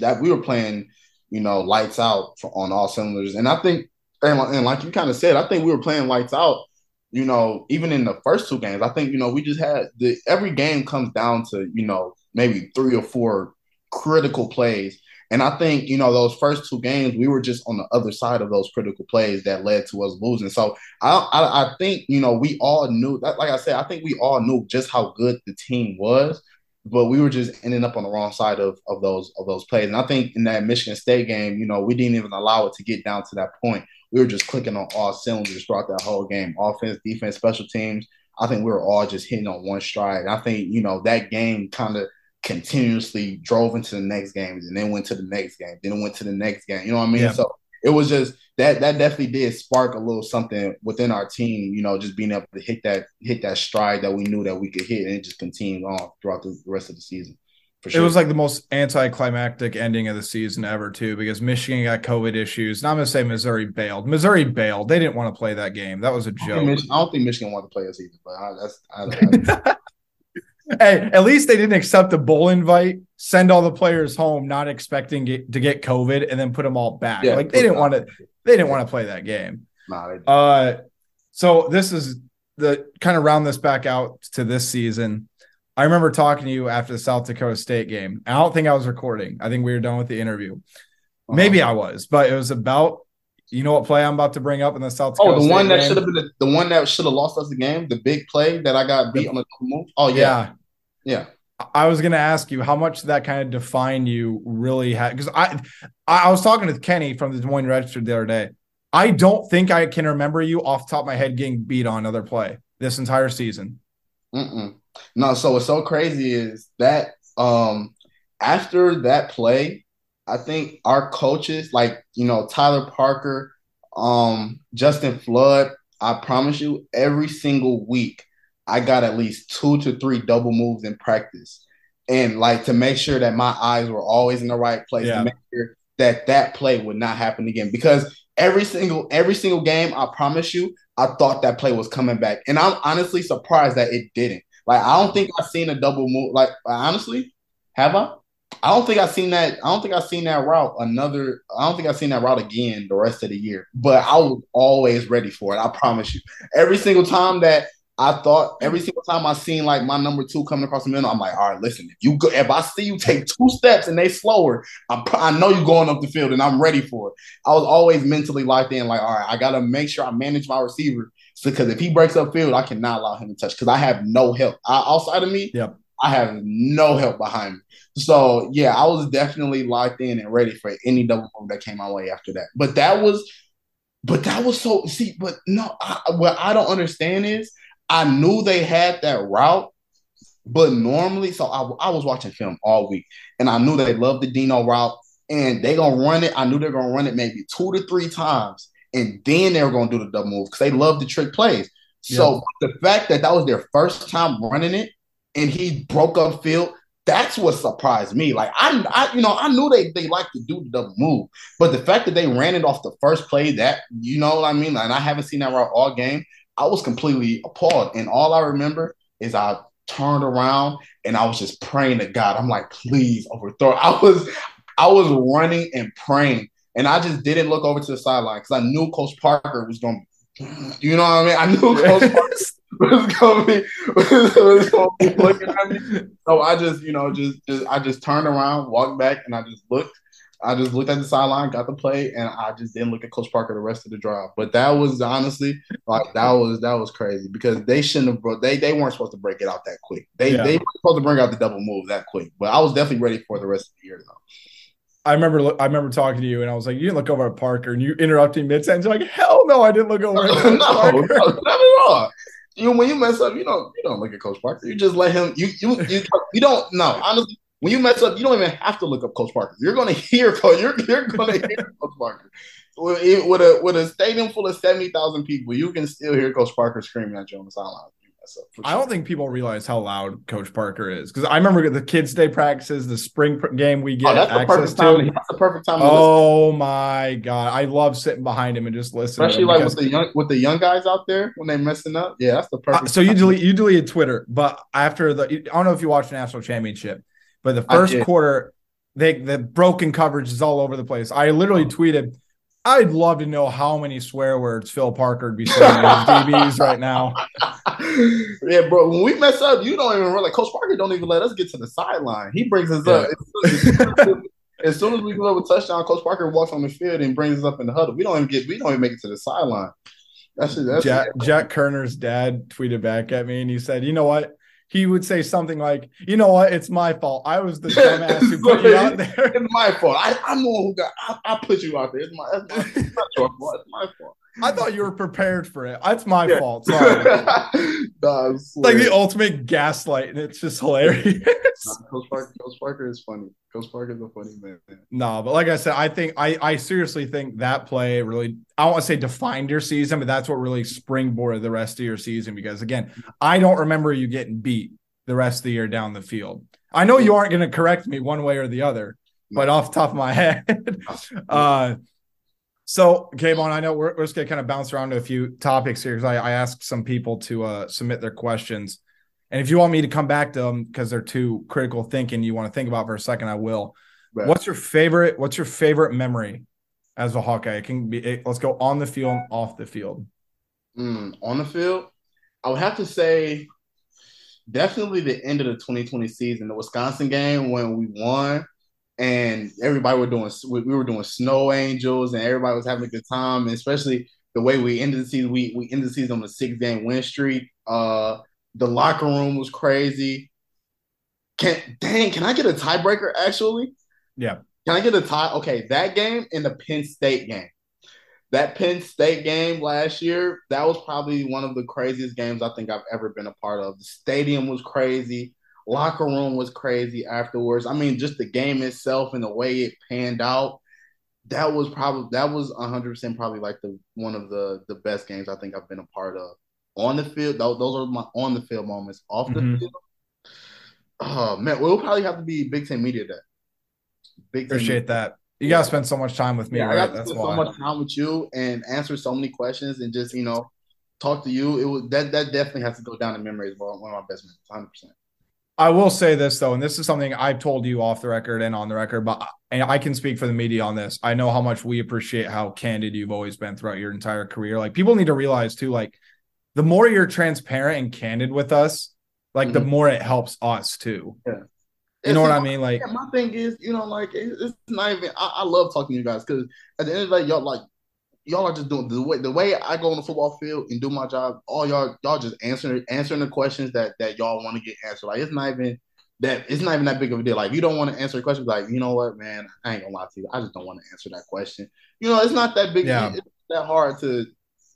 that we were playing, you know, lights out for, on all cylinders, and I think and, and like you kind of said, I think we were playing lights out you know, even in the first two games, I think, you know, we just had the every game comes down to, you know, maybe three or four critical plays. And I think, you know, those first two games, we were just on the other side of those critical plays that led to us losing. So I, I, I think, you know, we all knew that, like I said, I think we all knew just how good the team was, but we were just ending up on the wrong side of, of those of those plays. And I think in that Michigan State game, you know, we didn't even allow it to get down to that point we were just clicking on all cylinders throughout that whole game. Offense, defense, special teams. I think we were all just hitting on one stride. I think, you know, that game kind of continuously drove into the next games and then went to the next game, then went to the next game. You know what I mean? Yeah. So it was just that that definitely did spark a little something within our team, you know, just being able to hit that hit that stride that we knew that we could hit and it just continued on throughout the rest of the season. Sure. It was like the most anticlimactic ending of the season ever, too, because Michigan got COVID issues. Now I'm going to say Missouri bailed. Missouri bailed. They didn't want to play that game. That was a joke. I don't think Michigan wanted to play us either, but I, that's. I, I, (laughs) hey, at least they didn't accept a bowl invite, send all the players home, not expecting get, to get COVID, and then put them all back. Yeah, like they didn't want to. They didn't want to play that game. Nah, uh, so this is the kind of round this back out to this season. I remember talking to you after the South Dakota State game. I don't think I was recording. I think we were done with the interview. Uh-huh. Maybe I was, but it was about you know what play I'm about to bring up in the South Dakota. Oh, the State one that game? should have been the, the, one that should have lost us the game, the big play that I got beat on the move. Oh yeah, yeah. yeah. I was going to ask you how much that kind of defined you really had because I I was talking to Kenny from the Des Moines Register the other day. I don't think I can remember you off the top of my head getting beat on another play this entire season. Mm-mm. No, so what's so crazy is that um after that play, I think our coaches, like you know, Tyler Parker, um, Justin Flood, I promise you, every single week I got at least two to three double moves in practice, and like to make sure that my eyes were always in the right place Yeah. to make sure that that play would not happen again. Because every single every single game, I promise you, I thought that play was coming back, and I'm honestly surprised that it didn't. Like I don't think I've seen a double move. Like honestly, have I? I don't think I've seen that. I don't think I've seen that route another. I don't think I've seen that route again the rest of the year. But I was always ready for it. I promise you. Every single time that I thought, every single time I seen like my number two coming across the middle, I'm like, all right, listen. If you go, if I see you take two steps and they slower, I, I know you're going up the field and I'm ready for it. I was always mentally locked in. Like, all right, I gotta make sure I manage my receiver because if he breaks up field, I cannot allow him to touch because I have no help I, outside of me. Yep. I have no help behind me. So yeah, I was definitely locked in and ready for any double move that came my way after that. But that was, but that was so see. But no, I, what I don't understand is I knew they had that route, but normally, so I, I was watching film all week, and I knew they loved the Dino route, and they gonna run it. I knew they're gonna run it maybe two to three times, and then they were gonna do the double move because they love the trick plays. So the fact that that was their first time running it, and he broke up field. That's what surprised me. Like I, I, you know, I knew they they like to do the double move, but the fact that they ran it off the first play, that you know what I mean, and I haven't seen that route all game. I was completely appalled, and all I remember is I turned around and I was just praying to God. I'm like, please overthrow. (laughs) I was, I was running and praying, and I just didn't look over to the sideline because I knew Coach Parker was going. You know what I mean? I knew (laughs) Coach Parker (laughs) was to be (laughs) was to be looking at me. So I just, you know, just, just I just turned around, walked back, and I just looked. I just looked at the sideline, got the play, and I just didn't look at Coach Parker the rest of the drive. But that was honestly like that was that was crazy because they shouldn't have bro- they they weren't supposed to break it out that quick. They Yeah. they were supposed to bring out the double move that quick. But I was definitely ready for the rest of the year though. I remember I remember talking to you and I was like, you didn't look over at Parker and you interrupting mid sentence. You're like, hell no, I didn't look over (laughs) no, at no, not at all. You when you mess up, you don't you don't look at Coach Parker. You just let him. You you you, you don't. No, honestly, when you mess up, you don't even have to look up Coach Parker. You're gonna hear Coach. (laughs) You're you're gonna hear Coach Parker. With with a with a stadium full of seventy thousand people, you can still hear Coach Parker screaming at you on the sideline. When you mess up, for I don't think people realize how loud Coach Parker is because I remember the kids' day practices, the spring pr- game we get Oh, that's the access perfect time. to. That's the perfect time. to listen. Oh my god, I love sitting behind him and just listening. Especially like with the young with the young guys out there when they're messing up. Yeah, that's the perfect. Uh, so you delete you deleted Twitter, but after the I don't know if you watched the national championship, but the first quarter, they the broken coverage is all over the place. I literally tweeted. I'd love to know how many swear words Phil Parker would be saying to his (laughs) DBs right now. yeah, bro. When we mess up, you don't even really. Coach Parker don't even let us get to the sideline. He brings us up as soon as, as soon as we go over touchdown. Coach Parker walks on the field and brings us up in the huddle. We don't even get. We don't even make it to the sideline. That's it. That's Jack. Jack Koerner's dad tweeted back at me and he said, "You know what?" He would say something like, "You know what? It's my fault. I was the dumbass who put you out there." (laughs) It's my fault. I, I'm the one who got. I, I put you out there. It's my. It's, my, it's your fault. It's my fault. I thought you were prepared for it. That's my Yeah. fault. Sorry. (laughs) Nah, like the ultimate gaslight, and it's just hilarious. Nah, Coach Parker. Coach Parker is funny. Coach Parker is a funny man. no, but like I said, I think I I seriously think that play really I don't want to say defined your season, but that's what really springboarded the rest of your season. Because again, I don't remember you getting beat the rest of the year down the field. I know you aren't going to correct me one way or the other, but off the top of my (laughs) head, uh, so Kaevon, I know we're, we're just gonna kind of bounce around to a few topics here because I, I asked some people to uh, submit their questions, and if you want me to come back to them because they're too critical thinking, you want to think about for a second, I will. Right. What's your favorite? What's your favorite memory as a Hawkeye? It can be. It, let's go on the field, and off the field. Mm, on the field, I would have to say definitely the end of the 2020 season, the Wisconsin game when we won, and everybody were doing we we were doing snow angels, and everybody was having a good time, and especially the way we ended the season. We we ended the season on a six game win streak. Uh, the locker room was crazy. Can dang, can I get a tiebreaker? Actually, Yeah. Can I get a tie? Okay, that game and the Penn State game. That Penn State game last year, that was probably one of the craziest games I think I've ever been a part of. The stadium was crazy. Locker room was crazy afterwards. I mean, just the game itself and the way it panned out. That was probably that was 100% probably like the one of the the best games I think I've been a part of. on the field. Those, those are my on the field moments. Off the Mhm. field, oh man, we'll probably have to be Big Ten Media Day. Big Ten Appreciate Media. that. You gotta spend so much time with me, Yeah, I right? got to That's spend why. so much time with you and answer so many questions and just you know talk to you. It was that that definitely has to go down in memory as well. One of my best memories, hundred percent. I will say this though, and this is something I've told you off the record and on the record, but and I can speak for the media on this. I know how much we appreciate how candid you've always been throughout your entire career. Like people need to realize too, like the more you're transparent and candid with us, like the Mhm. more it helps us too. Yeah. You know what I mean? Like Yeah, my thing is, you know, like it, it's not even. I, I love talking to you guys because at the end of the day, y'all like y'all are just doing the way the way I go on the football field and do my job. All y'all y'all just answering answering the questions that that y'all want to get answered. Like it's not even that it's not even that big of a deal. Like if you don't want to answer a question, like you know what, man, I ain't gonna lie to you. I just don't want to answer that question. You know, it's not that big. Yeah. It's not that hard to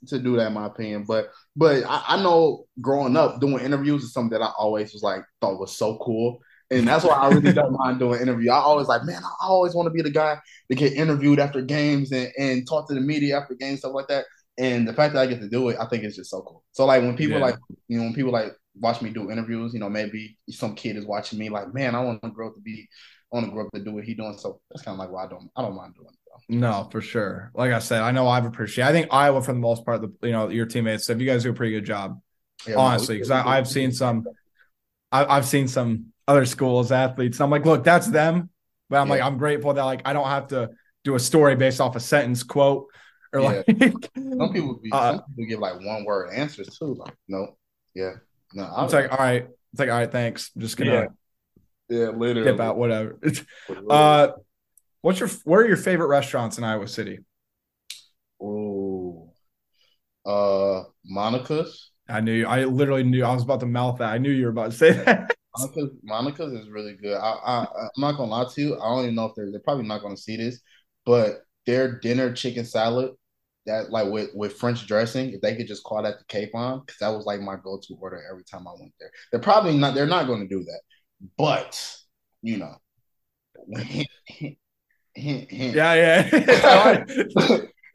to do that, in my opinion. But but I, I know growing up doing interviews is something that I always was like thought was so cool. And that's why I really don't mind doing interview. I always like, man, I always want to be the guy to get interviewed after games and, and talk to the media after games, stuff like that. And the fact that I get to do it, I think it's just so cool. So like when people Yeah. like, you know, when people like watch me do interviews, you know, maybe some kid is watching me like, man, I want to grow up to be, I want to grow up to do what he doing. So that's kind of like why I don't, I don't mind doing it. No, for sure. Like I said, I know I've appreciated. I think Iowa, for the most part, the you know your teammates, if you guys do a pretty good job, Yeah, honestly, because I've seen some, I, I've seen some other schools athletes. And I'm like, look, that's them, but I'm like, I'm grateful that like I don't have to do a story based off a sentence quote or Yeah. like. (laughs) Some people be, Uh, some people give like one word answers too. Like, no, yeah, no, I, It's like, all right, it's like, all right, thanks. I'm just gonna Yeah. yeah, literally. dip out, whatever. (laughs) Uh, what's your where are your favorite restaurants in Iowa City? Oh Uh, Monica's. I knew I literally knew I was about to mouth that. I knew you were about to say (laughs) that. Monica's, Monica's is really good. I, I, I'm not gonna lie to you. I don't even know if they're they're probably not gonna see this, but their dinner chicken salad, that like with with French dressing, if they could just call that the Kaevon, because that was like my go to order every time I went there. They're probably not. They're not going to do that, but you know, (laughs) yeah,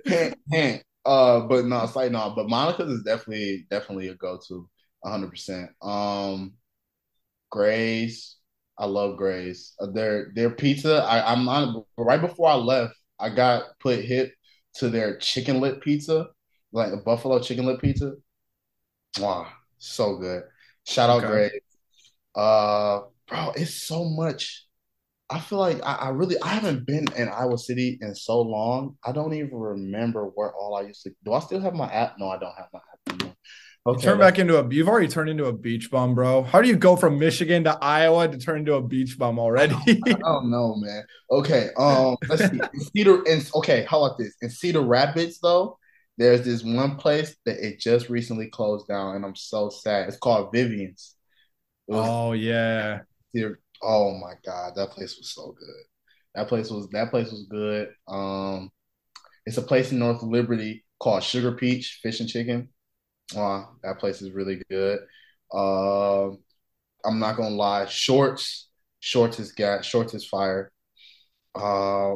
yeah. (laughs) Uh, but no, it's like no, but Monica's is definitely definitely a go to, hundred percent. Um, Gray's, I love Gray's. Uh, their their pizza, I, I'm not right before I left, I got put hit to their chicken lip pizza, like a buffalo chicken lip pizza. Wow, so good. Shout out Okay. Gray's. Uh, bro, it's so much. I feel like I, I really I haven't been in Iowa City in so long. I don't even remember where all I used to. Do I still have my app? No, I don't have my app You turn back into a. You've already turned into a beach bum, bro. How do you go from Michigan to Iowa to turn into a beach bum already? I don't know, man. Okay, um, let's see. In Cedar and okay, how about this? In Cedar Rapids, though, there's this one place that it just recently closed down, and I'm so sad. It's called Vivian's. It was oh yeah, Cedar- oh my god, that place was so good. That place was that place was good. Um, it's a place in North Liberty called Sugar Peach Fish and Chicken. Wow, that place is really good. Um, I'm not gonna lie, Shorts, Shorts is got Shorts is fire. Uh,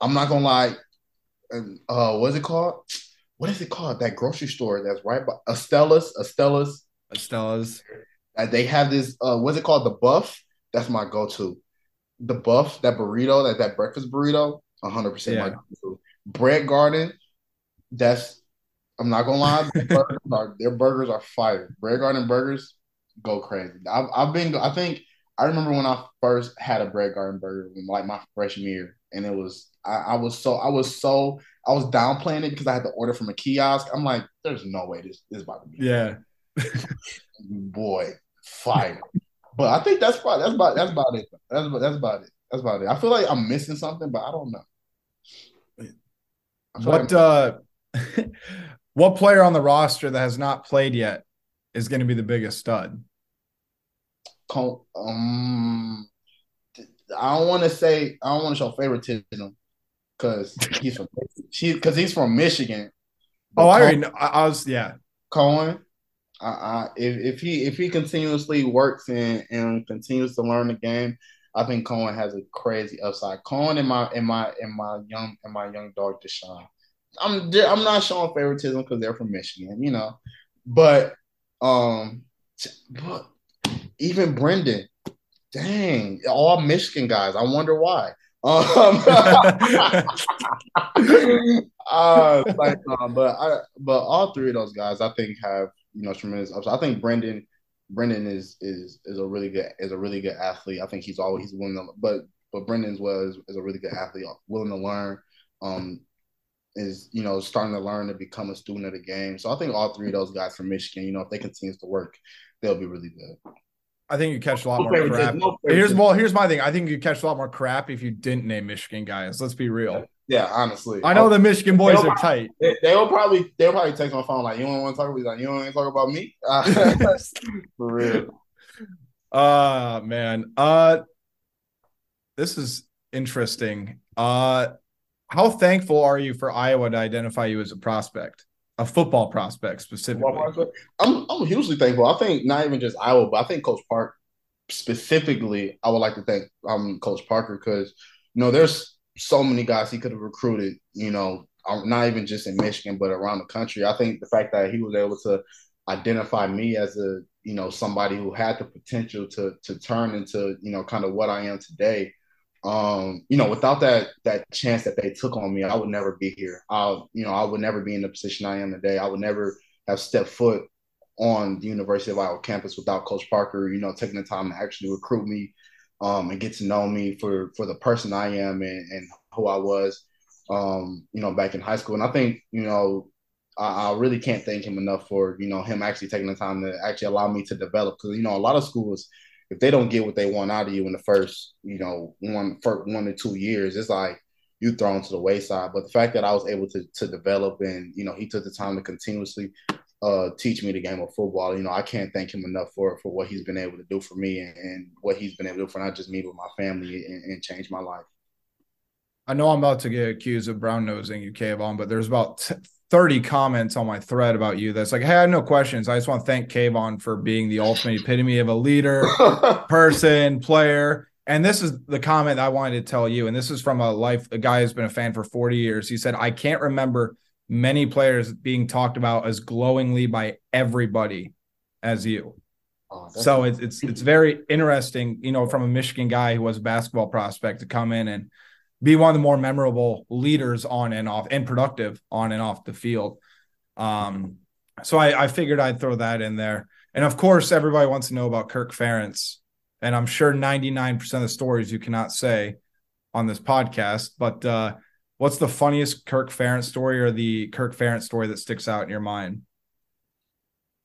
I'm not gonna lie. Uh, what's it called? What is it called? That grocery store that's right by Estella's. Estella's. Stella's. Uh, they have this. Uh, what's it called? The Buff. That's my go-to. The Buff, that burrito, that that breakfast burrito, 100 percent my go-to. Bread Garden. That's. I'm not gonna lie. Their burgers are, their burgers are fire. Bread Garden burgers go crazy. I've, I've been. I think I remember when I first had a Bread Garden burger, like my freshman year, and it was. I, I was so. I was so. I was downplaying it because I had to order from a kiosk. I'm like, there's no way this, this is about to be Yeah, (laughs) boy, fire. but I think that's probably that's about that's about it. That's about that's about it. That's about it. I feel like I'm missing something, but I don't know. I what like uh, (laughs) what player on the roster that has not played yet is going to be the biggest stud? Um, I don't want to say I don't want to show favoritism because he's from (laughs) she because he's from Michigan. But Oh, I already. Know, I, I was yeah. Cohen, I, I, if if he if he continuously works and and continues to learn the game, I think Cohen has a crazy upside. Cohen and my and my and my young and my young dog Deshaun. I'm I'm not showing favoritism because they're from Michigan, you know, but Um, but even Brendan, dang, all Michigan guys. I wonder why. Um, (laughs) uh, like, uh, but I, but all three of those guys, I think, have you know tremendous upside. I think Brendan, Brendan is is is a really good is a really good athlete. I think he's always he's willing to, but but Brendan's was is a really good athlete, willing to learn. Um, is you know starting to learn to become a student of the game. So I think all three of those guys from Michigan, you know, if they continue to work, they'll be really good. I think you catch a lot no more crap. No here's well, here's my thing. I think you catch a lot more crap if you didn't name Michigan guys. Let's be real. Yeah, honestly. I know the Michigan boys are tight. They, will probably they'll probably text my phone like, "You don't want to talk about like, you don't want to talk about me." (laughs) (laughs) For real. Uh man. Uh this is interesting. Uh how thankful are you for Iowa to identify you as a prospect? a football prospect specifically. I'm I'm hugely thankful. I think not even just Iowa, but I think Coach Park specifically. I would like to thank um Coach Parker because you know there's so many guys he could have recruited. You know, um, not even just in Michigan, but around the country. I think the fact that he was able to identify me as a you know somebody who had the potential to to turn into you know kind of what I am today um, you know, without that that chance that they took on me, I would never be here. I, you know, I would never be in the position I am today. I would never have stepped foot on the University of Iowa campus without Coach Parker, you know, taking the time to actually recruit me um, and get to know me for for the person I am and, and who I was, um, you know, back in high school. And I think, you know, I, I, really can't thank him enough for, you know, him actually taking the time to actually allow me to develop. Because, you know, a lot of schools – if they don't get what they want out of you in the first, you know, one first one to two years, it's like you thrown to the wayside. But the fact that I was able to to develop and you know he took the time to continuously uh, teach me the game of football, you know, I can't thank him enough for for what he's been able to do for me and, and what he's been able to do for not just me but my family and, and change my life. I know I'm about to get accused of brown nosing you, Kaevon, but there's about t- 30 comments on my thread about you that's like, hey, I have no questions. I just want to thank Kaevon for being the ultimate epitome of a leader, (laughs) person, player. And this is the comment I wanted to tell you. And this is from a life, a guy who's been a fan for 40 years. He said, I can't remember many players being talked about as glowingly by everybody as you. Oh, so it's, it's it's very interesting, you know, from a Michigan guy who was a basketball prospect to come in and be one of the more memorable leaders on and off and productive on and off the field. Um, so I, I figured I'd throw that in there. And of course, everybody wants to know about Kirk Ferentz. And I'm sure 99% of the stories you cannot say on this podcast. But uh, what's the funniest Kirk Ferentz story or the Kirk Ferentz story that sticks out in your mind?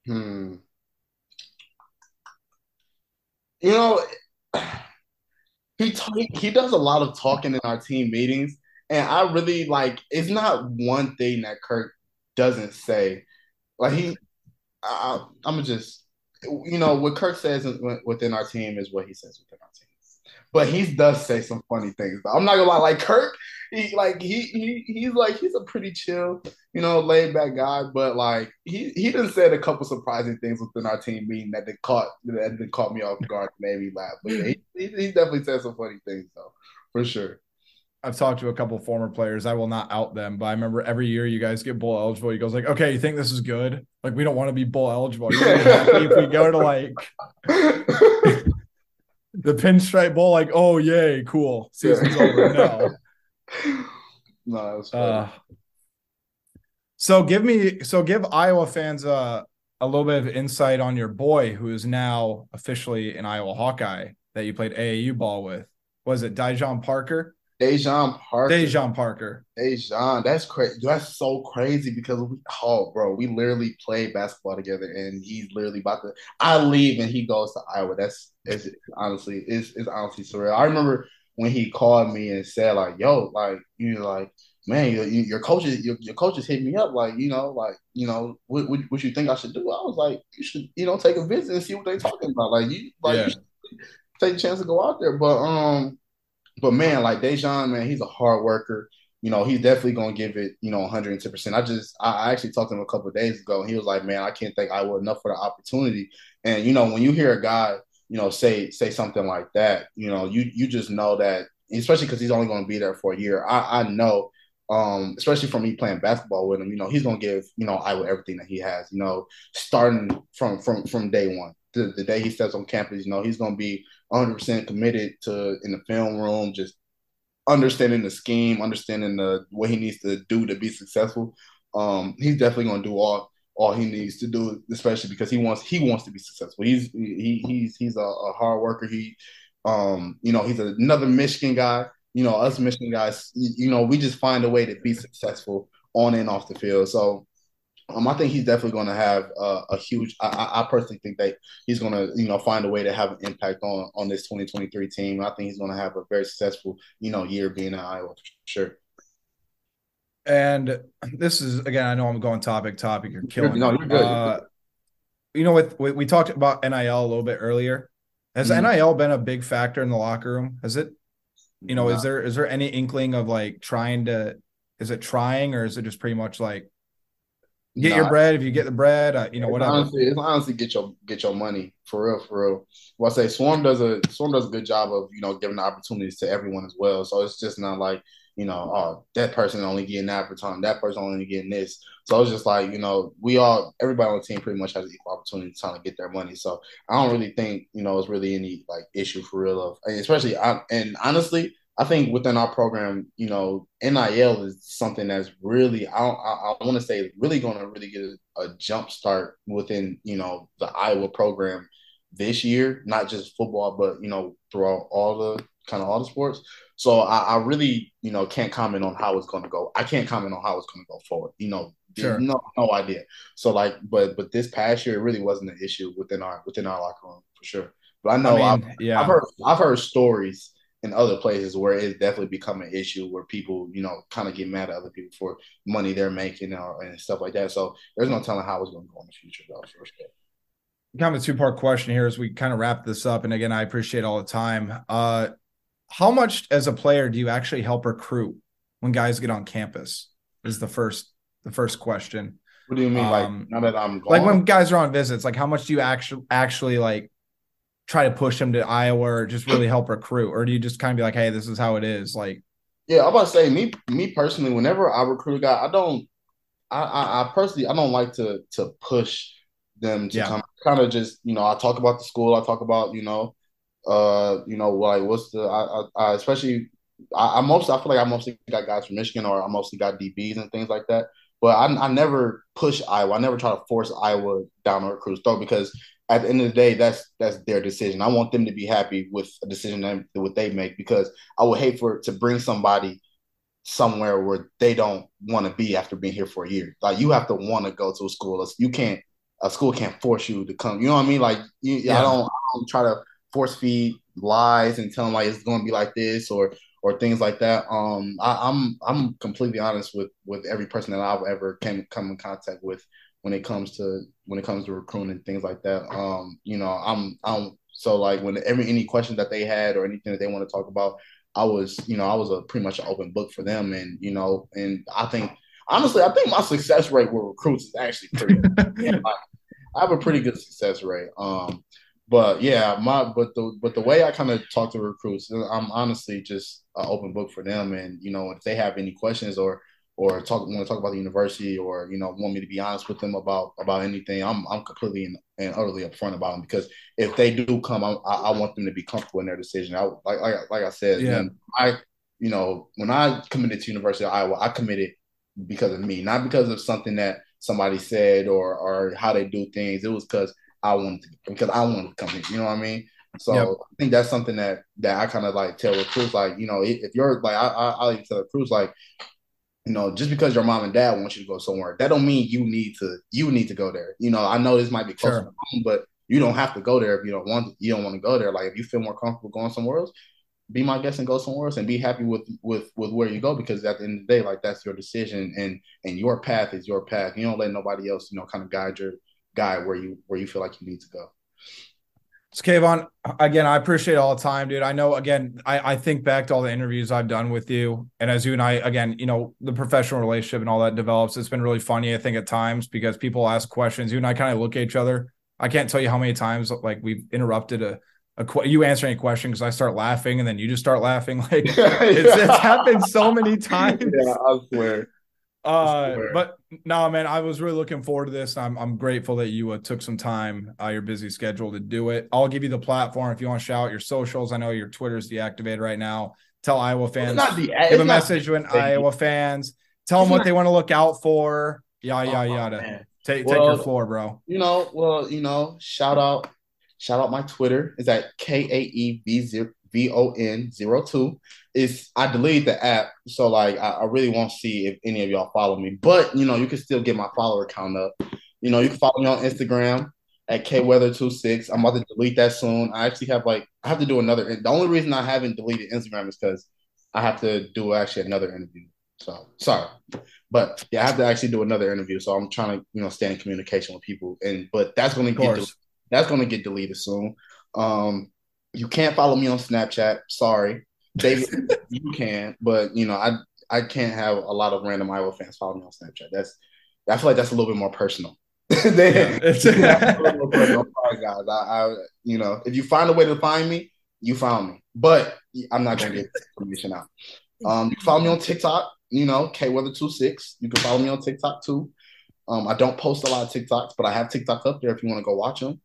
Hmm. You know, he t- he does a lot of talking in our team meetings, and I really like. It's not one thing that Kirk doesn't say. Like he, I, I'm just, you know, what Kirk says within our team is what he says within our team. But he does say some funny things. I'm not gonna lie, like Kirk, he like he he he's like he's a pretty chill, you know, laid back guy. But like he he done said a couple surprising things within our team meeting that they caught that did caught me off guard, maybe laugh. But yeah, he, he, he definitely said some funny things though, for sure. I've talked to a couple former players. I will not out them, but I remember every year you guys get bowl eligible. He goes like, "Okay, you think this is good? Like, we don't want to be bowl eligible. You're happy if we go to like (laughs) the Pinstripe Bowl? Like, oh yay, cool, season's yeah. over. No, (laughs) no, was uh, so give me so give Iowa fans a a little bit of insight on your boy who is now officially an Iowa Hawkeye that you played AAU ball with. Was it Dijon Parker? Dejon Parker. Dejan Parker. Dejan, that's crazy. That's so crazy because we, oh, bro, we literally played basketball together, and he's literally about to. I leave and he goes to Iowa. That's it's honestly, it's it's honestly surreal. I remember when he called me and said like, "Yo, like you know, like." Man, your, your coaches, your, your coaches hit me up like, you know, like, you know, what, what, what you think I should do? I was like, you should, you know, take a visit and see what they're talking about. Like, you, like, yeah. you take a chance to go out there. But, um, but man, like Dejan, man, he's a hard worker. You know, he's definitely gonna give it, you know, 110. percent I just, I actually talked to him a couple days ago, and he was like, "Man, I can't thank Iowa enough for the opportunity." And you know, when you hear a guy, you know, say say something like that, you know, you you just know that, especially because he's only to be there for a year. I, I know um, especially from me playing basketball with him, you know, he's gonna give, you know, Iowa everything that he has, you know, starting from from from day one. The, the day he steps on campus, you know, he's gonna be 100 percent committed to in the film room, just understanding the scheme, understanding the what he needs to do to be successful. Um, he's definitely gonna do all all he needs to do, especially because he wants he wants to be successful. He's he he's he's a, a hard worker. He um, you know, he's another Michigan guy you know, us Michigan guys, you know, we just find a way to be successful on and off the field. So um, I think he's definitely going to have uh, a huge. I, I, personally think that he's going to, you know, find a way to have an impact on on this 2023 team. I think he's going to have a very successful, you know, year being in Iowa for sure. And this is again, I know I'm going topic topic. You're killing. No, you're good. Uh, you know, with, we talked about NIL a little bit earlier. Has mm-hmm. NIL been a big factor in the locker room? Has it you know, is there is there any inkling of like trying to? Is it trying or is it just pretty much like get your bread if you get the bread? Uh, you know, whatever. Honestly, it's honestly get your get your money for real, for real. Well, I say Swarm does a Swarm does a good job of you know giving the opportunities to everyone as well. So it's just not like you know, oh, that person only getting that per time, that person only getting this. So it's just like, you know, we all, everybody on the team pretty much has equal opportunity to to get their money. So I don't really think, you know, it's really any like issue for real of, especially, I, and honestly, I think within our program, you know, NIL is something that's really, I, I, I want to say, really going to really get a, a jump start within, you know, the Iowa program this year, not just football, but, you know, throughout all the kind of all the sports. So I, I really, you know, can't comment on how it's going to go. I can't comment on how it's going to go forward. You know, sure. no, no idea. So like, but but this past year, it really wasn't an issue within our within our locker room for sure. But I know I mean, I've, yeah. I've heard I've heard stories in other places where it's definitely become an issue where people, you know, kind of get mad at other people for money they're making or, and stuff like that. So there's no telling how it's going to go in the future, though, for sure. Kind of a two part question here as we kind of wrap this up. And again, I appreciate all the time. Uh, how much as a player do you actually help recruit when guys get on campus? Is the first the first question. What do you mean? Um, like now that I'm gone? like when guys are on visits, like how much do you actually actually like try to push them to Iowa or just really help recruit, or do you just kind of be like, hey, this is how it is? Like, yeah, I'm about to say me me personally, whenever I recruit a guy, I don't, I I, I personally I don't like to to push them to yeah. come. Kind of just you know I talk about the school, I talk about you know, uh you know like what's the I, I, I especially I, I mostly I feel like I mostly got guys from Michigan or I mostly got DBs and things like that. But I, I never push Iowa. I never try to force Iowa down a recruit's throat because at the end of the day, that's that's their decision. I want them to be happy with a decision that what they make because I would hate for to bring somebody somewhere where they don't want to be after being here for a year. Like you have to want to go to a school. You can't a school can't force you to come. You know what I mean? Like you, yeah. I don't I don't try to force feed lies and tell them like it's going to be like this or or things like that. Um, I, am I'm, I'm completely honest with with every person that I've ever came come in contact with when it comes to when it comes to recruiting and things like that. Um, you know, I'm I'm so like when every any questions that they had or anything that they want to talk about, I was you know I was a pretty much an open book for them, and you know, and I think honestly, I think my success rate with recruits is actually pretty. (laughs) like, I have a pretty good success rate. Um, but yeah, my but the but the way I kind of talk to recruits, I'm honestly just an open book for them, and you know, if they have any questions or or talk want to talk about the university or you know want me to be honest with them about about anything i'm, I'm completely and, and utterly upfront about them because if they do come I, I want them to be comfortable in their decision I, like, like like i said yeah. i you know when i committed to university of iowa i committed because of me not because of something that somebody said or or how they do things it was because i wanted to because i wanted to come here you know what i mean so yep. I think that's something that that I kind of like tell the recruits, like you know, if you're like I I, I like tell recruits like you know, just because your mom and dad want you to go somewhere, that don't mean you need to you need to go there. You know, I know this might be close sure. to home, but you don't have to go there if you don't want to, you don't want to go there. Like if you feel more comfortable going somewhere else, be my guest and go somewhere else and be happy with with with where you go because at the end of the day, like that's your decision and and your path is your path. You don't let nobody else, you know, kind of guide your guide where you where you feel like you need to go. So Kaevon, again, I appreciate all the time, dude. I know again, I, I think back to all the interviews I've done with you. And as you and I, again, you know, the professional relationship and all that develops. It's been really funny, I think, at times because people ask questions. You and I kind of look at each other. I can't tell you how many times like we've interrupted a, a qu- you answer any question because I start laughing and then you just start laughing. (laughs) Like it's, it's (laughs) happened so many times. Yeah, I swear. Uh, but no, man, I was really looking forward to this. I'm I'm grateful that you uh, took some time out of your busy schedule to do it. I'll give you the platform if you want to shout out your socials. I know your Twitter's deactivated right now. Tell Iowa fans, not the give a message to an Iowa fans. Tell them what not- they want to look out for. Yada Oh, yada yada. man. Take take your floor, bro. You know, well, you know, shout out, shout out my Twitter is at K A E V zero V O N zero two. Is I deleted the app, so like I, I really won't see if any of y'all follow me. But you know, you can still get my follower count up. You know, you can follow me on Instagram at kweather26. I'm about to delete that soon. I actually have like I have to do another. The only reason I haven't deleted Instagram is because I have to do actually another interview. So sorry, but yeah, I have to actually do another interview. So I'm trying to you know stay in communication with people, and but that's going to get that's going to get deleted soon. Um, you can't follow me on Snapchat. Sorry, David, you can, but you know I I can't have a lot of random Iowa fans follow me on Snapchat. That's I feel like that's a little bit more personal. (laughs) They- Yeah, it's- (laughs) that's a personal. Sorry, guys. I, I you know if you find a way to find me, you found me, but I'm not going to get information out. Um, you can follow me on TikTok. You know, kweather26. You can follow me on TikTok too. Um, I don't post a lot of TikToks, but I have TikTok up there if you want to go watch them.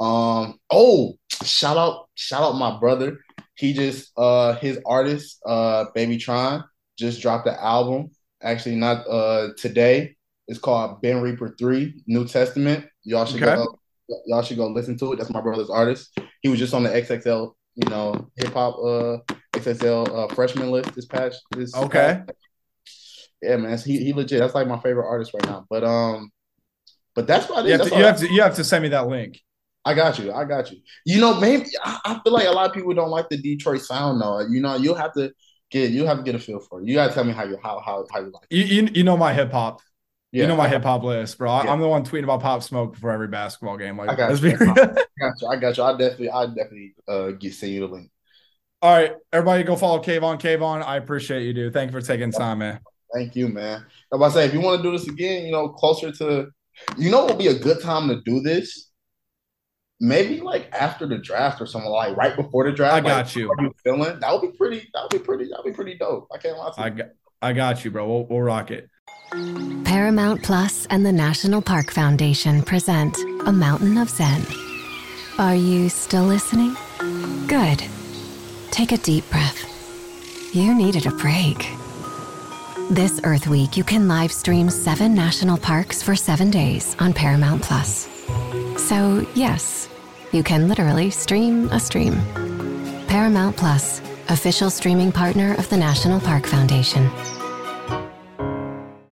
Um, oh, shout out, shout out my brother. He just uh his artist, uh Baby Tron, just dropped the album. Actually, not uh today. It's called Bin Reaper 3, New Testament. Y'all should Okay. go y'all should go listen to it. That's my brother's artist. He was just on the XXL, you know, hip hop uh XXL uh freshman list this past this Okay. yeah, man. He he legit. That's like my favorite artist right now. But um, but that's what I You have, to, you have to you have to send me that link. I got you. I got you. You know, maybe I, I feel like a lot of people don't like the Detroit sound though. You know, you'll have to get you have to get a feel for it. You gotta tell me how you how how how you like it. You you, you know my hip hop. Yeah, you know my hip hop list, bro. I, Yeah. I'm the one tweeting about Pop Smoke before every basketball game. Like, I got you. real. got you. I got you. I definitely I definitely uh get send you the link. All right, everybody, go follow Kaevon. Kaevon, I appreciate you, dude. Thank you for taking time, man. Thank you, man. Like I say, if you want to do this again, you know, closer to, you know, what would be a good time to do this? Maybe like after the draft or something, like right before the draft. I like, got you. are you feeling? That would be pretty. That would be pretty. That would be pretty dope. I can't lie to you. I got, I got you, bro. We'll, we'll rock it. Paramount Plus and the National Park Foundation present A Mountain of Zen. Are you still listening? Good. Take a deep breath. You needed a break. This Earth Week, you can live stream seven national parks for seven days on Paramount Plus. So, yes, you can literally stream a stream. Paramount Plus, official streaming partner of the National Park Foundation.